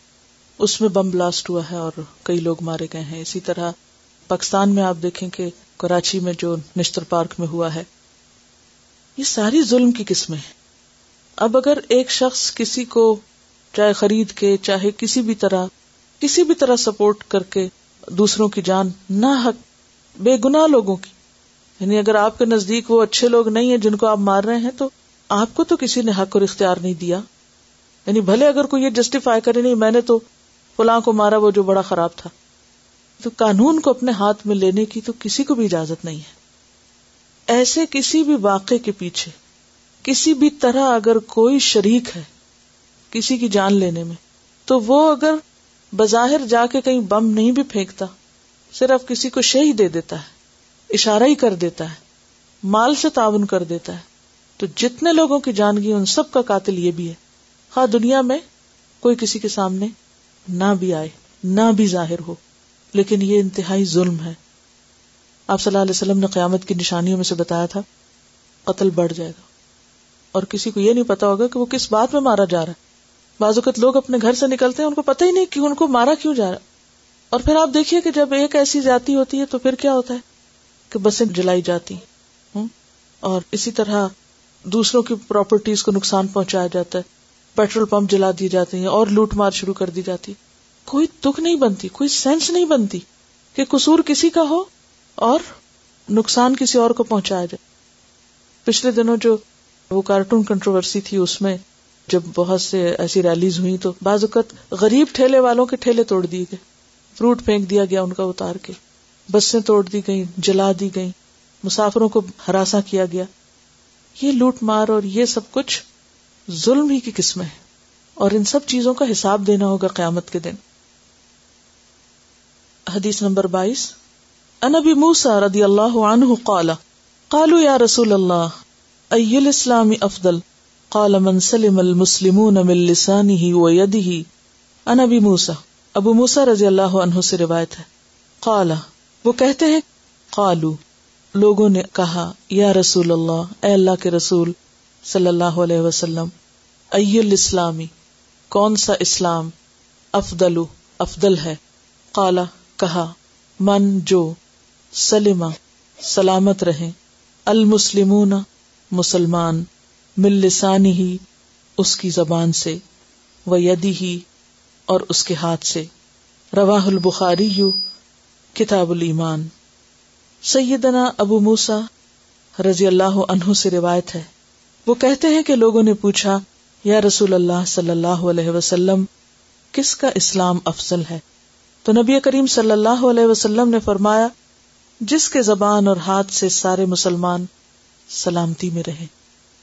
اس میں بم بلاسٹ ہوا ہے اور کئی لوگ مارے گئے ہیں۔ اسی طرح پاکستان میں آپ دیکھیں کہ کراچی میں جو نشتر پارک میں ہوا ہے، یہ ساری ظلم کی قسمیں ہیں۔ اب اگر ایک شخص کسی کو چاہے خرید کے، چاہے کسی بھی طرح، کسی بھی طرح سپورٹ کر کے دوسروں کی جان نہ حق، بے گنا لوگوں کی یعنی اگر آپ کے نزدیک وہ اچھے لوگ نہیں ہیں جن کو آپ مار رہے ہیں، تو آپ کو تو کسی نے حق اور اختیار نہیں دیا۔ یعنی بھلے اگر کوئی یہ جسٹیفائی کرے، نہیں، میں نے تو فلاں کو مارا، وہ جو بڑا خراب تھا۔ تو قانون کو اپنے ہاتھ میں لینے کی تو کسی کو بھی اجازت نہیں ہے۔ ایسے کسی بھی واقعے کے پیچھے، کسی بھی طرح اگر کوئی شریک ہے کسی کی جان لینے میں، تو وہ اگر بظاہر جا کے کہیں بم نہیں بھی پھینکتا، صرف کسی کو شہی دے دیتا ہے، اشارہ ہی کر دیتا ہے، مال سے تعاون کر دیتا ہے۔ تو جتنے لوگوں کی جان گئی ان سب کا قاتل یہ بھی ہے۔ ہاں دنیا میں کوئی کسی کے سامنے نہ بھی آئے، نہ بھی ظاہر ہو، لیکن یہ انتہائی ظلم ہے۔ آپ صلی اللہ علیہ وسلم نے قیامت کی نشانیوں میں سے بتایا تھا، قتل بڑھ جائے گا۔ اور کسی کو یہ نہیں پتا ہوگا کہ وہ کس بات میں مارا جا رہا ہے۔ بعض اوقات لوگ اپنے گھر سے نکلتے ہیں، ان کو پتہ ہی نہیں کہ ان کو مارا کیوں جا رہا اور پھر آپ دیکھیے کہ جب ایک ایسی جاتی ہوتی ہے تو پھر کیا ہوتا ہے کہ بسیں جلائی جاتی اور اسی طرح دوسروں کی پراپرٹیز کو نقصان پہنچایا جاتا ہے۔ پیٹرول پمپ جلا دیے جاتے ہیں اور لوٹ مار شروع کر دی جاتی کوئی دکھ نہیں بنتی، کوئی سینس نہیں بنتی کہ قصور کسی کا ہو اور نقصان کسی اور کو پہنچایا جائے۔ پچھلے دنوں جو وہ کارٹون کنٹروورسی تھی، اس میں جب بہت سے ایسی ریلیز ہوئی تو بعض اوقات غریب ٹھیلے والوں کے ٹھیلے توڑ دیے گئے۔ فروٹ پھینک دیا گیا ان کا اتار کے۔ بسیں توڑ دی گئی جلا دی گئی مسافروں کو ہراساں کیا گیا۔ یہ لوٹ مار اور یہ سب کچھ ظلم ہی کی قسمیں ہیں۔ اور ان سب چیزوں کا حساب دینا ہوگا قیامت کے دن۔ حدیث نمبر بائیس۔ انبی موسا رضی اللہ عنہ قال، قالوا یا رسول اللہ ای الاسلام افضل؟ قال، من سلم المسلمون من لسانه ويده انا ابی موسا ابو موسا رضی اللہ عنہ سے روایت ہے۔ قال، وہ کہتے ہیں قالو لوگوں نے کہا، یا رسول اللہ، اے اللہ کے رسول صلی اللہ علیہ وسلم ای الاسلامی، کون سا اسلام افضل افضل ہے؟ قالا کہا، من جو سلما سلامت رہے المسلمون مسلمان مل لسانی ہی اس کی زبان سے، و یدی ہی اور اس کے ہاتھ سے۔ رواہ البخاری یو کتاب الایمان۔ سیدنا ابو موسا رضی اللہ عنہ سے روایت ہے۔ وہ کہتے ہیں کہ لوگوں نے پوچھا، یا رسول اللہ صلی اللہ علیہ وسلم، کس کا اسلام افضل ہے؟ تو نبی کریم صلی اللہ علیہ وسلم نے فرمایا، جس کے زبان اور ہاتھ سے سارے مسلمان سلامتی میں رہے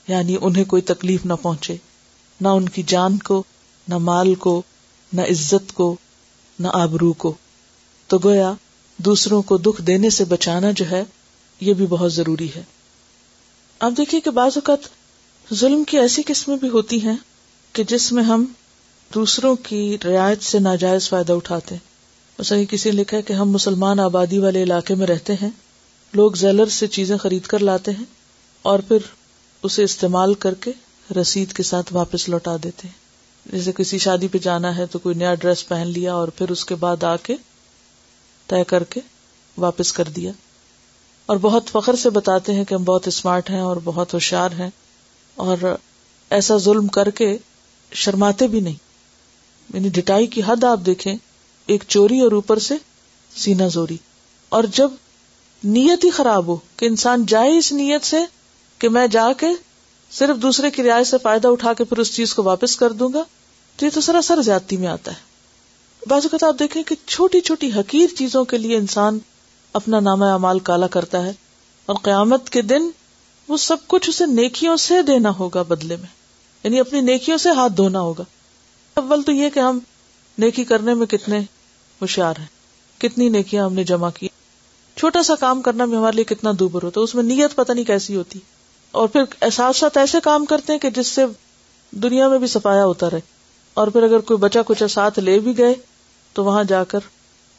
یعنی انہیں کوئی تکلیف نہ پہنچے، نہ ان کی جان کو، نہ مال کو، نہ عزت کو، نہ آبرو کو۔ تو گویا دوسروں کو دکھ دینے سے بچانا جو ہے، یہ بھی بہت ضروری ہے۔ آپ دیکھیے کہ بعض اوقات ظلم کی ایسی قسمیں بھی ہوتی ہیں کہ جس میں ہم دوسروں کی رعایت سے ناجائز فائدہ اٹھاتے ہیں۔ کسی نے لکھا ہے کہ ہم مسلمان آبادی والے علاقے میں رہتے ہیں، لوگ زیلر سے چیزیں خرید کر لاتے ہیں اور پھر اسے استعمال کر کے رسید کے ساتھ واپس لوٹا دیتے ہیں۔ جیسے کسی شادی پہ جانا ہے تو کوئی نیا ڈریس پہن لیا اور پھر اس کے بعد آ کے طے کر کے واپس کر دیا۔ اور بہت فخر سے بتاتے ہیں کہ ہم بہت اسمارٹ ہیں اور بہت ہوشیار ہیں اور ایسا ظلم کر کے شرماتے بھی نہیں۔ یعنی ڈٹائی کی حد آپ دیکھیں، ایک چوری اور اوپر سے سینا زوری۔ اور جب نیت ہی خراب ہو کہ انسان جائے اس نیت سے کہ میں جا کے صرف دوسرے کی رعایت سے فائدہ اٹھا کے پھر اس چیز کو واپس کر دوں گا، تو یہ تو سراسر زیادتی میں آتا ہے۔ بعض اوقات آپ دیکھیں کہ چھوٹی چھوٹی حقیر چیزوں کے لیے انسان اپنا نام اعمال کالا کرتا ہے اور قیامت کے دن وہ سب کچھ اسے نیکیوں سے دینا ہوگا بدلے میں یعنی اپنی نیکیوں سے ہاتھ دھونا ہوگا۔ اول تو یہ کہ ہم نیکی کرنے میں کتنے ہوشیار ہیں، کتنی نیکیاں ہم نے جمع کی۔ چھوٹا سا کام کرنا بھی ہمارے لیے کتنا دوبر ہوتا ہے، اس میں نیت پتہ نہیں کیسی ہوتی۔ اور پھر احساس ساتھ ایسے کام کرتے ہیں کہ جس سے دنیا میں بھی سفایا ہوتا رہے۔ اور پھر اگر کوئی بچا کچھ ساتھ لے بھی گئے تو وہاں جا کر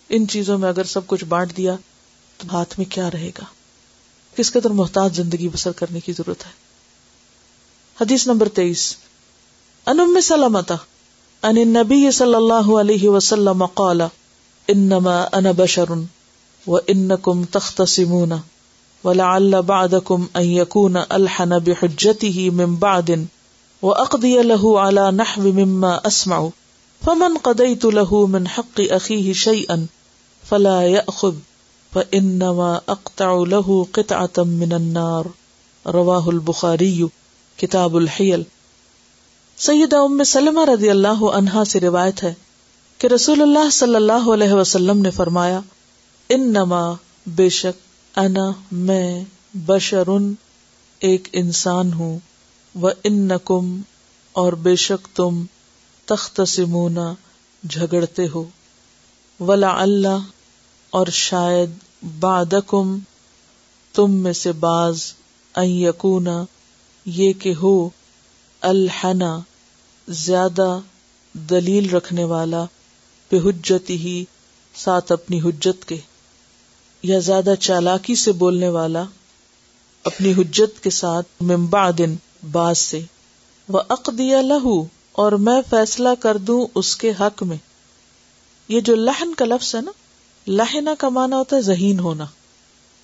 ان چیزوں میں اگر سب کچھ بانٹ دیا تو ہاتھ میں کیا رہے گا؟ کس قدر محتاط زندگی بسر کرنے کی ضرورت ہے؟ حدیث نمبر تیئیس۔ ان سلامتا ان نبی صلی اللہ علیہ وسلم قال، انما انا بشر وانکم تختصمون ولعل بعدكم ان يكون الحن بحجته من بعد واقضي له على نحو مما اسمع فمن قضيت له من حق اخيه شيئا فلا ياخذ فانما اقطع له قطعه من النار رواه البخاري کتاب الحیل۔ سیدہ ام سلمہ رضی اللہ عنہا سے روایت ہے کہ رسول اللہ صلی اللہ علیہ وسلم نے فرمایا، انما بے شک انا، میں بشرن ایک انسان ہوں و ان اور بے شک تم تخت سمونا جھگڑتے ہو۔ ولا اللہ اور شاید بادکم تم میں سے باز یقونا یہ کہ ہو الحنا زیادہ دلیل رکھنے والا بے حجت ہی ساتھ اپنی حجت کے، یا زیادہ چالاکی سے بولنے والا، اپنی حجت کے ساتھ ممبا دن باز سے۔ وہ اقدیا لہو اور میں فیصلہ کر دوں اس کے حق میں۔ یہ جو لہن کا لفظ ہے نا لہنا کا مانا ہوتا ہے ذہین ہونا،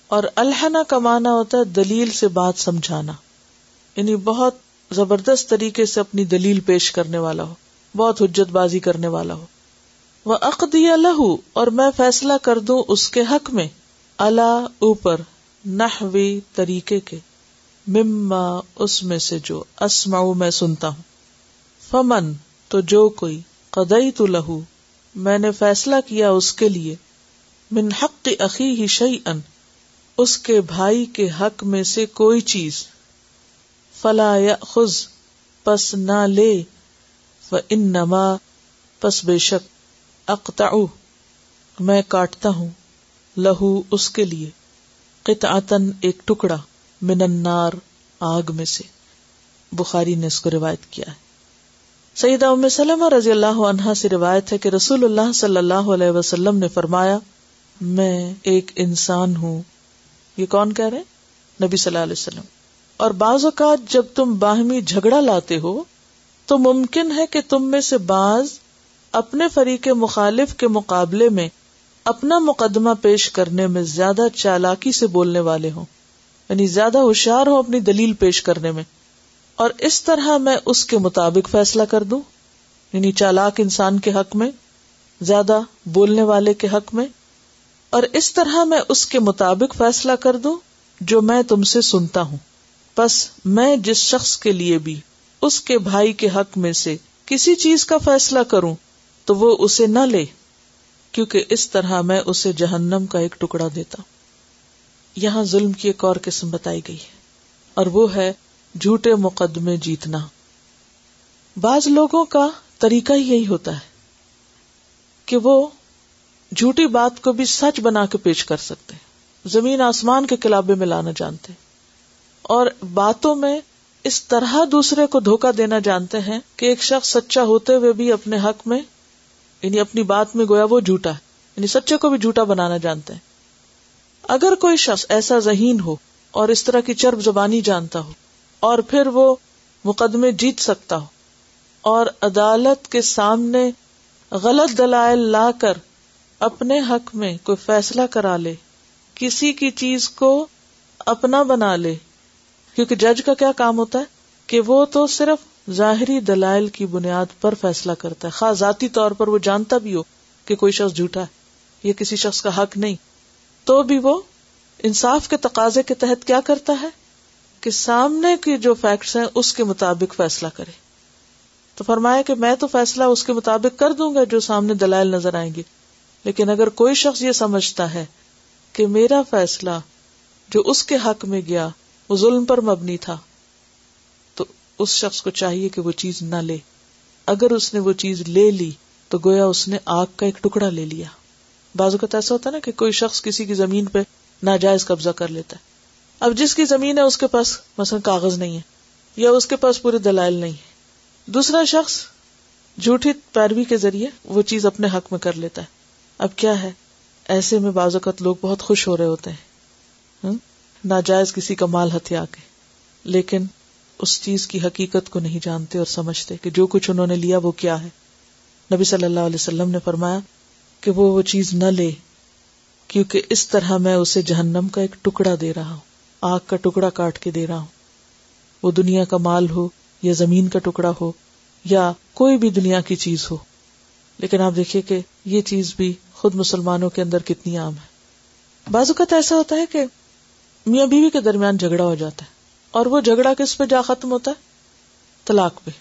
اور الحنا کا مانا ہوتا ہے دلیل سے بات سمجھانا۔ یعنی بہت زبردست طریقے سے اپنی دلیل پیش کرنے والا ہو، بہت حجت بازی کرنے والا ہو۔ وہ عقدی لہو اور میں فیصلہ کر دوں اس کے حق میں۔ اللہ اوپر، نحوی طریقے کے۔ مما، اس میں سے جو اسما میں سنتا ہوں۔ فمن، تو جو کوئی قدئی تو لہو، میں نے فیصلہ کیا اس کے لیے، من حق عقی ہی شعی ان اس کے بھائی کے حق میں سے کوئی چیز، فلا یا خز پس نہ لے و ان نما پس بے شک اقتا میں کاٹتا ہوں، لہو اس کے لیے قطعتن ایک ٹکڑا، من النار، آگ میں سے۔ بخاری نے اس کو روایت کیا ہے۔ سیدہ ام سلمہ رضی اللہ عنہا سے روایت ہے کہ رسول اللہ صلی اللہ علیہ وسلم نے فرمایا، میں ایک انسان ہوں۔ یہ کون کہہ رہے نبی صلی اللہ علیہ وسلم۔ اور بعض اوقات جب تم باہمی جھگڑا لاتے ہو، تو ممکن ہے کہ تم میں سے بعض اپنے فریق مخالف کے مقابلے میں اپنا مقدمہ پیش کرنے میں زیادہ چالاکی سے بولنے والے ہوں۔ یعنی زیادہ ہوشیار ہو اپنی دلیل پیش کرنے میں۔ اور اس طرح میں اس کے مطابق فیصلہ کر دوں یعنی چالاک انسان کے حق میں، زیادہ بولنے والے کے حق میں، اور اس طرح میں اس کے مطابق فیصلہ کر دوں جو میں تم سے سنتا ہوں۔ بس میں جس شخص کے لیے بھی اس کے بھائی کے حق میں سے کسی چیز کا فیصلہ کروں، تو وہ اسے نہ لے، کیونکہ اس طرح میں اسے جہنم کا ایک ٹکڑا دیتا۔ یہاں ظلم کی ایک اور قسم بتائی گئی ہے، اور وہ ہے جھوٹے مقدمے جیتنا۔ بعض لوگوں کا طریقہ ہی یہی ہوتا ہے کہ وہ جھوٹی بات کو بھی سچ بنا کے پیش کر سکتے ہیں۔ زمین آسمان کے کلابے میں لانا جانتے۔ ہیں اور باتوں میں اس طرح دوسرے کو دھوکا دینا جانتے ہیں کہ ایک شخص سچا ہوتے ہوئے بھی اپنے حق میں یعنی اپنی بات میں گویا وہ جھوٹا ہے یعنی سچے کو بھی جھوٹا بنانا جانتے ہیں۔ اگر کوئی شخص ایسا ذہین ہو اور اس طرح کی چرب زبانی جانتا ہو اور پھر وہ مقدمے جیت سکتا ہو۔ اور عدالت کے سامنے غلط دلائل لا کر اپنے حق میں کوئی فیصلہ کرا لے، کسی کی چیز کو اپنا بنا لے۔ کیونکہ جج کا کیا کام ہوتا ہے؟ کہ وہ تو صرف ظاہری دلائل کی بنیاد پر فیصلہ کرتا ہے۔ خاص ذاتی طور پر وہ جانتا بھی ہو کہ کوئی شخص جھوٹا ہے یہ کسی شخص کا حق نہیں۔ تو بھی وہ انصاف کے تقاضے کے تحت کیا کرتا ہے؟ کہ سامنے کے جو فیکٹس ہیں، اس کے مطابق فیصلہ کرے۔ تو فرمایا کہ میں تو فیصلہ اس کے مطابق کر دوں گا جو سامنے دلائل نظر آئیں گے لیکن اگر کوئی شخص یہ سمجھتا ہے کہ میرا فیصلہ جو اس کے حق میں گیا، وہ ظلم پر مبنی تھا، تو اس شخص کو چاہیے کہ وہ چیز نہ لے۔ اگر اس نے وہ چیز لے لی، تو گویا اس نے آگ کا ایک ٹکڑا لے لیا۔ بازو کا ایسا ہوتا ہے نا کہ کوئی شخص کسی کی زمین پہ ناجائز قبضہ کر لیتا ہے۔ اب جس کی زمین ہے اس کے پاس مثلا کاغذ نہیں ہے، یا اس کے پاس پورے دلائل نہیں ہے۔ دوسرا شخص جھوٹی پیروی کے ذریعے وہ چیز اپنے حق میں کر لیتا ہے۔ اب کیا ہے؟ ایسے میں بعض اوقات لوگ بہت خوش ہو رہے ہوتے ہیں۔ ناجائز کسی کا مال ہتھیا کے۔ لیکن اس چیز کی حقیقت کو نہیں جانتے اور سمجھتے کہ جو کچھ انہوں نے لیا وہ کیا ہے۔ نبی صلی اللہ علیہ وسلم نے فرمایا کہ وہ وہ چیز نہ لے، کیونکہ اس طرح میں اسے جہنم کا ایک ٹکڑا دے رہا ہوں۔ آگ کا ٹکڑا کاٹ کے دے رہا ہوں وہ دنیا کا مال ہو یا زمین کا ٹکڑا ہو یا کوئی بھی دنیا کی چیز ہو۔ لیکن آپ دیکھیے کہ یہ چیز بھی خود مسلمانوں کے اندر کتنی عام ہے۔ بعض اوقات ایسا ہوتا ہے کہ میاں بیوی کے درمیان جھگڑا ہو جاتا ہے اور وہ جھگڑا کس پہ جا ختم ہوتا ہے؟ طلاق پہ۔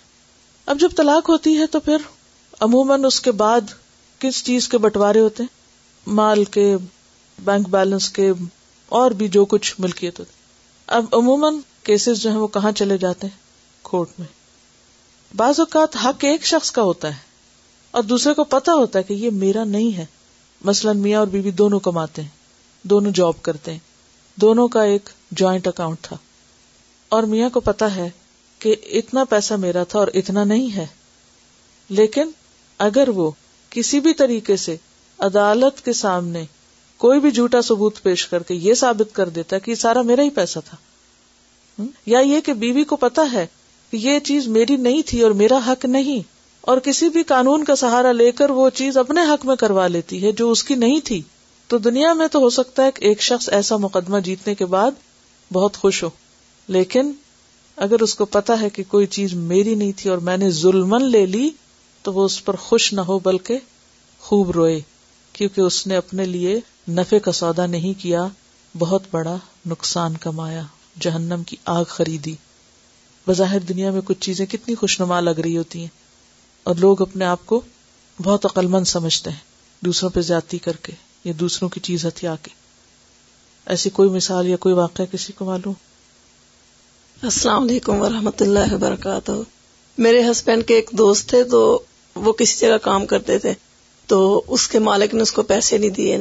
اب جب طلاق ہوتی ہے تو پھر عموماً اس کے بعد کس چیز کے بٹوارے ہوتے ہیں؟ مال کے، بینک بیلنس کے اور بھی جو کچھ ملکیت ہوتی۔ اب عموماً کیسز جو ہیں وہ کہاں چلے جاتے ہیں؟ کھوٹ میں۔ بعض اوقات حق ایک شخص کا ہوتا ہے اور دوسرے کو پتا ہوتا ہے کہ یہ میرا نہیں ہے۔ مثلاً میاں اور بیوی دونوں کماتے ہیں، دونوں جاب کرتے ہیں، دونوں کا ایک جوائنٹ اکاؤنٹ تھا۔ اور میاں کو پتا ہے کہ اتنا پیسہ میرا تھا اور اتنا نہیں ہے۔ لیکن اگر وہ کسی بھی طریقے سے عدالت کے سامنے کوئی بھی جھوٹا ثبوت پیش کر کے یہ ثابت کر دیتا کہ یہ سارا میرا ہی پیسہ تھا۔ یا یہ کہ بیوی کو پتا ہے کہ یہ چیز میری نہیں تھی اور میرا حق نہیں۔ اور کسی بھی قانون کا سہارا لے کر وہ چیز اپنے حق میں کروا لیتی ہے جو اس کی نہیں تھی۔ تو دنیا میں تو ہو سکتا ہے کہ ایک شخص ایسا مقدمہ جیتنے کے بعد بہت خوش ہو۔ لیکن اگر اس کو پتا ہے کہ کوئی چیز میری نہیں تھی اور میں نے ظلم لے لی تو وہ اس پر خوش نہ ہو بلکہ خوب روئے۔ کیونکہ اس نے اپنے لیے نفے کا سودا نہیں کیا، بہت بڑا نقصان کمایا، جہنم کی آگ خریدی۔ بظاہر دنیا میں کچھ چیزیں کتنی خوشنما لگ رہی ہوتی ہیں۔ اور لوگ اپنے آپ کو بہت عقل مند سمجھتے ہیں، دوسروں پہ زیادتی کر کے یا دوسروں کی چیز ہتھیا کے۔ ایسی کوئی مثال یا کوئی واقعہ کسی کو معلوم؟ السلام علیکم ورحمۃ اللہ وبرکاتہ۔ میرے ہسبینڈ کے ایک دوست تھے، تو وہ کسی جگہ کام کرتے تھے۔ تو اس کے مالک نے اس کو پیسے نہیں دیے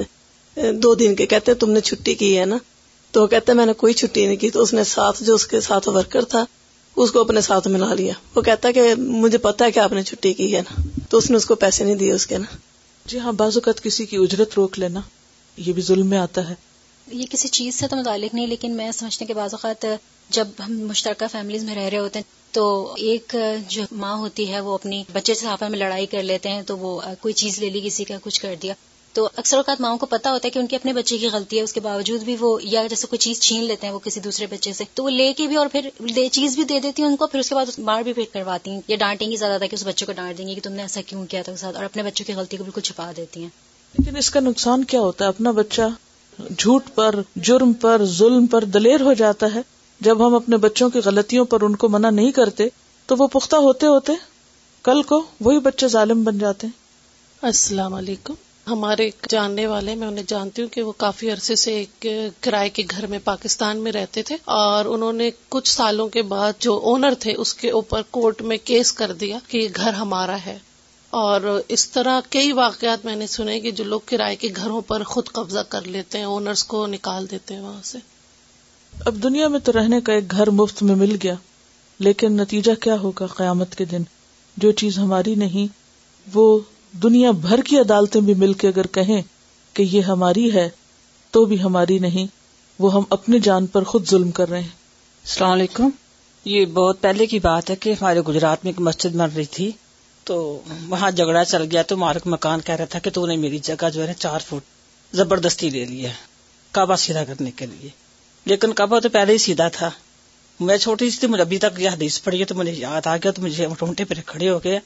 دو دن کے کہتے تم نے چھٹی کی ہے نا۔ تو وہ کہتے میں نے کوئی چھٹی نہیں کی۔ تو اس نے ساتھ جو اس کے ساتھ ورکر تھا اس کو اپنے ساتھ ملا لیا۔ وہ کہتا کہ مجھے پتا ہے کہ آپ نے چھٹی کی ہے نا۔ تو اس نے اس کو پیسے نہیں دیے اس کے نا۔ جی ہاں بعض اوقات کسی کی اجرت روک لینا یہ بھی ظلم میں آتا ہے۔ یہ کسی چیز سے تو متعلق نہیں لیکن میں سمجھتی کہ بعض اوقات جب ہم مشترکہ فیملیز میں رہ رہے ہوتے ہیں تو ایک جو ماں ہوتی ہے وہ اپنی بچے سے آپس میں لڑائی کر لیتے ہیں تو وہ کوئی چیز لے لی، کسی کا کچھ کر دیا۔ تو اکثر اوقات ماؤں کو پتا ہوتا ہے کہ ان کے اپنے بچے کی غلطی ہے، اس کے باوجود بھی وہ یا جیسے کوئی چیز چھین لیتے ہیں وہ کسی دوسرے بچے سے۔ تو وہ لے کے بھی اور پھر چیز بھی دے دیتی ہیں ان کو، پھر اس کے بعد مار بھی پھر کرواتی ہیں۔ یا ڈانٹیں گی زیادہ تھا کہ اس بچے کو ڈانٹ دیں گے کہ تم نے ایسا کیوں کیا تھا ساتھ، اور اپنے بچوں کی غلطی کو بالکل چھپا دیتی ہیں۔ لیکن اس کا نقصان کیا ہوتا ہے؟ اپنا بچہ جھوٹ پر، جرم پر، ظلم پر دلیر ہو جاتا ہے۔ جب ہم اپنے بچوں کی غلطیوں پر ان کو منع نہیں کرتے، تو وہ پختہ ہوتے ہوتے کل کو وہی بچے ظالم بن جاتے ہیں۔ السلام علیکم۔ ہمارے جاننے والے، میں انہیں جانتی ہوں کہ وہ کافی عرصے سے ایک کرائے کے گھر میں پاکستان میں رہتے تھے اور انہوں نے کچھ سالوں کے بعد جو اونر تھے، اس کے اوپر کورٹ میں کیس کر دیا کہ یہ گھر ہمارا ہے۔ اور اس طرح کئی واقعات میں نے سنے کہ جو لوگ کرائے کے گھروں پر خود قبضہ کر لیتے ہیں اونرز کو نکال دیتے ہیں وہاں سے۔ اب دنیا میں تو رہنے کا ایک گھر مفت میں مل گیا، لیکن نتیجہ کیا ہوگا قیامت کے دن؟ جو چیز ہماری نہیں، وہ دنیا بھر کی عدالتیں بھی مل کے اگر کہیں کہ یہ ہماری ہے، تو بھی ہماری نہیں، وہ ہم اپنی جان پر خود ظلم کر رہے ہیں۔ السلام علیکم۔ یہ بہت پہلے کی بات ہے کہ ہمارے گجرات میں ایک مسجد بن رہی تھی، تو وہاں جھگڑا چل گیا تو مارک مکان کہہ رہا تھا کہ تو نے میری جگہ جو ہے چار فٹ زبردستی لے لی ہے، کعبہ سیدھا کرنے کے لیے۔ لیکن کعبہ تو پہلے ہی سیدھا تھا۔ میں چھوٹی سی تھی، مجھے ابھی تک یہ حدیث پڑی ہے تو مجھے یاد آ گیا تو مجھے ٹونٹے پہ کھڑے ہو گئے۔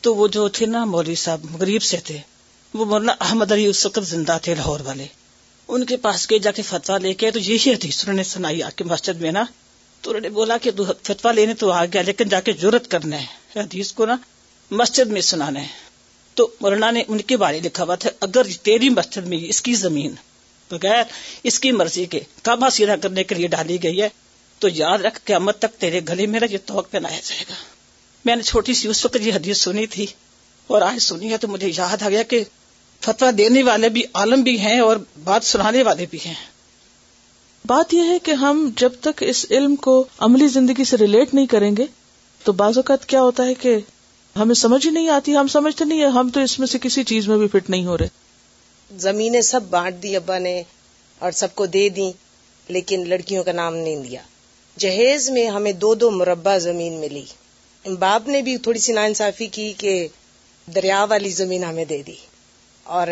تو وہ جو تھے نا مولوی صاحب، غریب سے تھے، وہ مولانا احمد علی اس وقت زندہ تھے لاہور والے۔ ان کے پاس گئے، جا کے فتوا لے کے تو یہی حدیث انہوں نے سنائی آ کے مسجد میں نا۔ تو انہوں نے بولا کہ فتوا لینے تو آ گیا، لیکن جا کے ضرورت کرنا ہے، حدیث کو نا مسجد میں سنانا ہے۔ تو مولانا نے ان کے بارے لکھا ہوا تھا، اگر تیری مسجد میں اس کی زمین بغیر اس کی مرضی کے کعبہ سیدھا کرنے کے لیے ڈالی گئی ہے، تو یاد رکھ قیامت تک تیرے گلے میں یہ توق پہنایا جائے گا۔ میں نے چھوٹی سی اس وقت یہ حدیث سنی تھی اور آج سنی ہے تو مجھے یاد آ گیا کہ فتوا دینے والے بھی عالم بھی ہیں اور بات سنانے والے بھی ہیں۔ بات یہ ہے کہ ہم جب تک اس علم کو عملی زندگی سے ریلیٹ نہیں کریں گے، تو بعض اوقات کیا ہوتا ہے کہ ہمیں سمجھ ہی نہیں آتی، ہم سمجھتے نہیں ہے ہم تو اس میں سے کسی چیز میں بھی فٹ نہیں ہو رہے۔ زمینیں سب بانٹ دی ابا نے اور سب کو دے دی لیکن لڑکیوں کا نام نہیں دیا۔ جہیز میں ہمیں دو دو مربع زمین ملی۔ باپ نے بھی تھوڑی سی نا انصافی کی کہ دریا والی زمین ہمیں دے دی۔ اور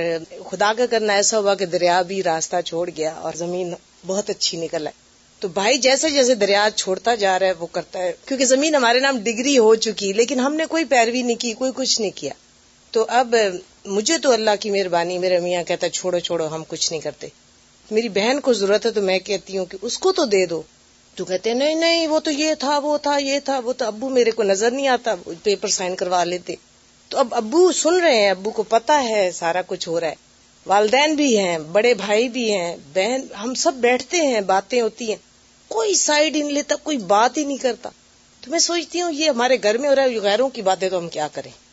خدا کا کرنا ایسا ہوا کہ دریا بھی راستہ چھوڑ گیا اور زمین بہت اچھی نکل آئی۔ تو بھائی، جیسے جیسے دریا چھوڑتا جا رہا ہے، وہ کرتا ہے۔ کیونکہ زمین ہمارے نام ڈگری ہو چکی، لیکن ہم نے کوئی پیروی نہیں کی، کوئی کچھ نہیں کیا۔ تو اب مجھے تو اللہ کی مہربانی، میرے میاں کہتا چھوڑو چھوڑو، ہم کچھ نہیں کرتے۔ میری بہن کو ضرورت ہے تو میں کہتی ہوں کہ اس کو تو دے دو۔ تو کہتے ہیں، نہیں نہیں، وہ تو یہ تھا، وہ تھا، یہ تھا، وہ تو ابو میرے کو نظر نہیں آتا، پیپر سائن کروا لیتے۔ تو اب ابو سن رہے ہیں، ابو کو پتا ہے، سارا کچھ ہو رہا ہے۔ والدین بھی ہیں، بڑے بھائی بھی ہیں، بہن، ہم سب بیٹھتے ہیں، باتیں ہوتی ہیں۔ کوئی سائڈ ہی نہیں لیتا، کوئی بات ہی نہیں کرتا۔ تو میں سوچتی ہوں، یہ ہمارے گھر میں ہو رہا ہے غیروں کی باتیں تو ہم کیا کریں؟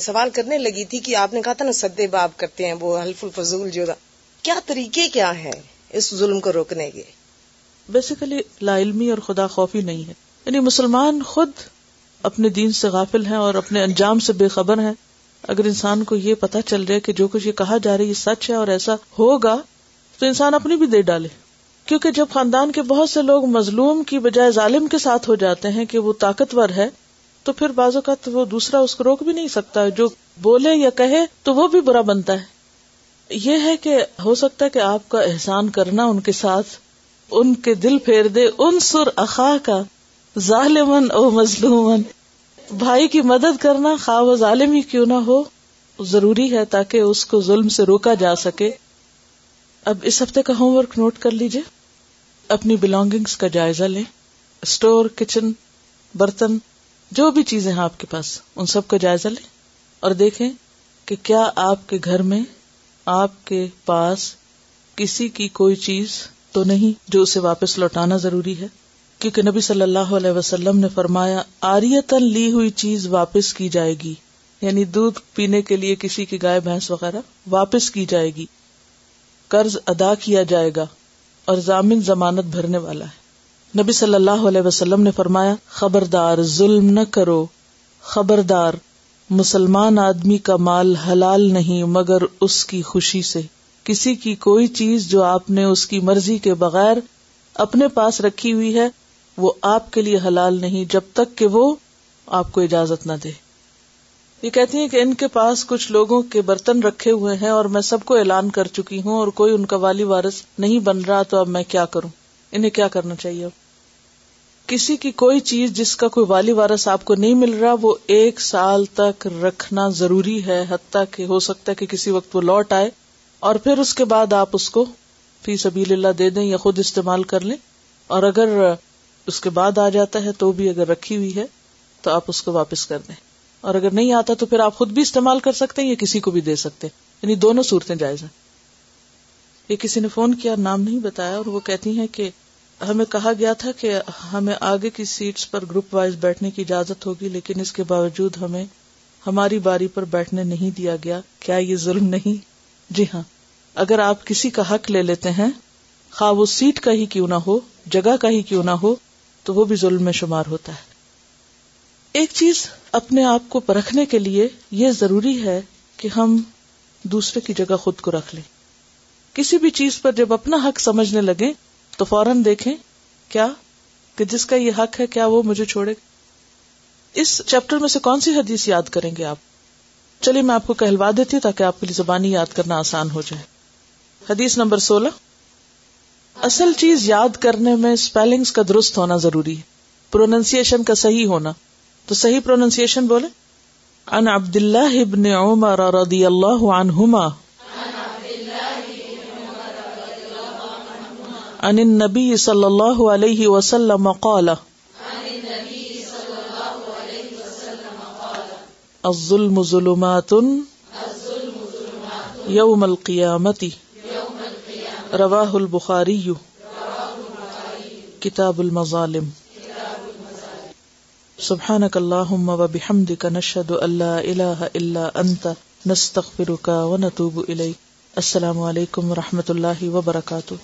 سوال کرنے لگی تھی کہ آپ نے کہا تھا نا، سدے باب کرتے ہیں، وہ حلف الفضول جو کیا طریقے کیا ہیں اس ظلم کو روکنے کے؟ بیسیکلی لا علمی اور خدا خوفی نہیں ہے۔ یعنی مسلمان خود اپنے دین سے غافل ہیں اور اپنے انجام سے بے خبر ہیں۔ اگر انسان کو یہ پتا چل جائے کہ جو کچھ یہ کہا جا رہا ہے، یہ سچ ہے اور ایسا ہوگا، تو انسان اپنی بھی دے ڈالے۔ کیونکہ جب خاندان کے بہت سے لوگ مظلوم کی بجائے ظالم کے ساتھ ہو جاتے ہیں کہ وہ طاقتور ہے تو پھر بازو کا تو وہ دوسرا اس کو روک بھی نہیں سکتا جو بولے یا کہے تو وہ بھی برا بنتا ہے۔ یہ ہے کہ ہو سکتا ہے کہ آپ کا احسان کرنا ان کے ساتھ، ان کے دل پھیر دے، ان سر اخا کا، ظالمن او مظلومن۔ بھائی کی مدد کرنا خواب و ظالم ہی کیوں نہ ہو، ضروری ہے تاکہ اس کو ظلم سے روکا جا سکے۔ اب اس ہفتے کا ہوم ورک نوٹ کر لیجیے اپنی بلونگنگس کا جائزہ لیں۔ اسٹور، کچن، برتن۔ جو بھی چیزیں ہیں آپ کے پاس، ان سب کا جائزہ لیں اور دیکھیں کہ کیا آپ کے گھر میں، آپ کے پاس کسی کی کوئی چیز تو نہیں جو اسے واپس لوٹانا ضروری ہے؟ کیونکہ نبی صلی اللہ علیہ وسلم نے فرمایا آریتن لی ہوئی چیز واپس کی جائے گی یعنی دودھ پینے کے لیے کسی کی گائے، بھینس وغیرہ واپس کی جائے گی۔ قرض ادا کیا جائے گا اور ضامن ضمانت بھرنے والا ہے۔ نبی صلی اللہ علیہ وسلم نے فرمایا، خبردار، ظلم نہ کرو۔ خبردار، مسلمان آدمی کا مال حلال نہیں، مگر اس کی خوشی سے۔ کسی کی کوئی چیز جو آپ نے اس کی مرضی کے بغیر اپنے پاس رکھی ہوئی ہے، وہ آپ کے لیے حلال نہیں، جب تک کہ وہ آپ کو اجازت نہ دے۔ یہ کہتی ہیں کہ ان کے پاس کچھ لوگوں کے برتن رکھے ہوئے ہیں اور میں سب کو اعلان کر چکی ہوں اور کوئی ان کا والی وارث نہیں بن رہا، تو اب میں کیا کروں؟ انہیں کیا کرنا چاہیے؟ کسی کی کوئی چیز جس کا کوئی والی وارث آپ کو نہیں مل رہا، وہ ایک سال تک رکھنا ضروری ہے، حتیٰ کہ ہو سکتا ہے کہ کسی وقت وہ لوٹ آئے اور پھر اس کے بعد آپ اس کو فی سبیل اللہ دے دیں یا خود استعمال کر لیں۔ اور اگر اس کے بعد آ جاتا ہے تو بھی اگر رکھی ہوئی ہے تو آپ اس کو واپس کر دیں۔ اور اگر نہیں آتا تو پھر آپ خود بھی استعمال کر سکتے ہیں یا کسی کو بھی دے سکتے ہیں۔ یعنی دونوں صورتیں جائز ہیں۔ یہ کسی نے فون کیا، نام نہیں بتایا اور وہ کہتی ہیں کہ ہمیں کہا گیا تھا کہ ہمیں آگے کی سیٹس پر گروپ وائز بیٹھنے کی اجازت ہوگی، لیکن اس کے باوجود ہمیں ہماری باری پر بیٹھنے نہیں دیا گیا۔ کیا یہ ظلم نہیں؟ جی ہاں۔ اگر آپ کسی کا حق لے لیتے ہیں، خواہ وہ سیٹ کا ہی کیوں نہ ہو، جگہ کا ہی کیوں نہ ہو، تو وہ بھی ظلم میں شمار ہوتا ہے۔ ایک چیز اپنے آپ کو پرکھنے کے لیے یہ ضروری ہے کہ ہم دوسرے کی جگہ خود کو رکھ لیں۔ کسی بھی چیز پر جب اپنا حق سمجھنے لگے تو فوراً دیکھیں کیا کہ جس کا یہ حق ہے، کیا وہ مجھے چھوڑے اس چیپٹر میں سے کون سی حدیث یاد کریں گے آپ؟ چلیے، میں آپ کو کہلوا دیتی ہوں تاکہ آپ کے لیے زبانی یاد کرنا آسان ہو جائے۔ حدیث نمبر سولہ۔ اصل چیز یاد کرنے میں اسپیلنگس کا درست ہونا ضروری ہے۔ پروننسیشن کا صحیح ہونا۔ تو صحیح پروننسیشن بولے ان عبد اللہ ابن عمر رضی اللہ عنہما عن النبی صلی اللہ علیہ وسلم قال. الظلم ظلمات یوم القیامت رواہ البخاری کتاب المظالم. سبحانك اللهم وبحمدك نشهد ان لا اله الا انت نستغفرك ونتوب اليك السلام علیکم و رحمۃ اللہ وبرکاتہ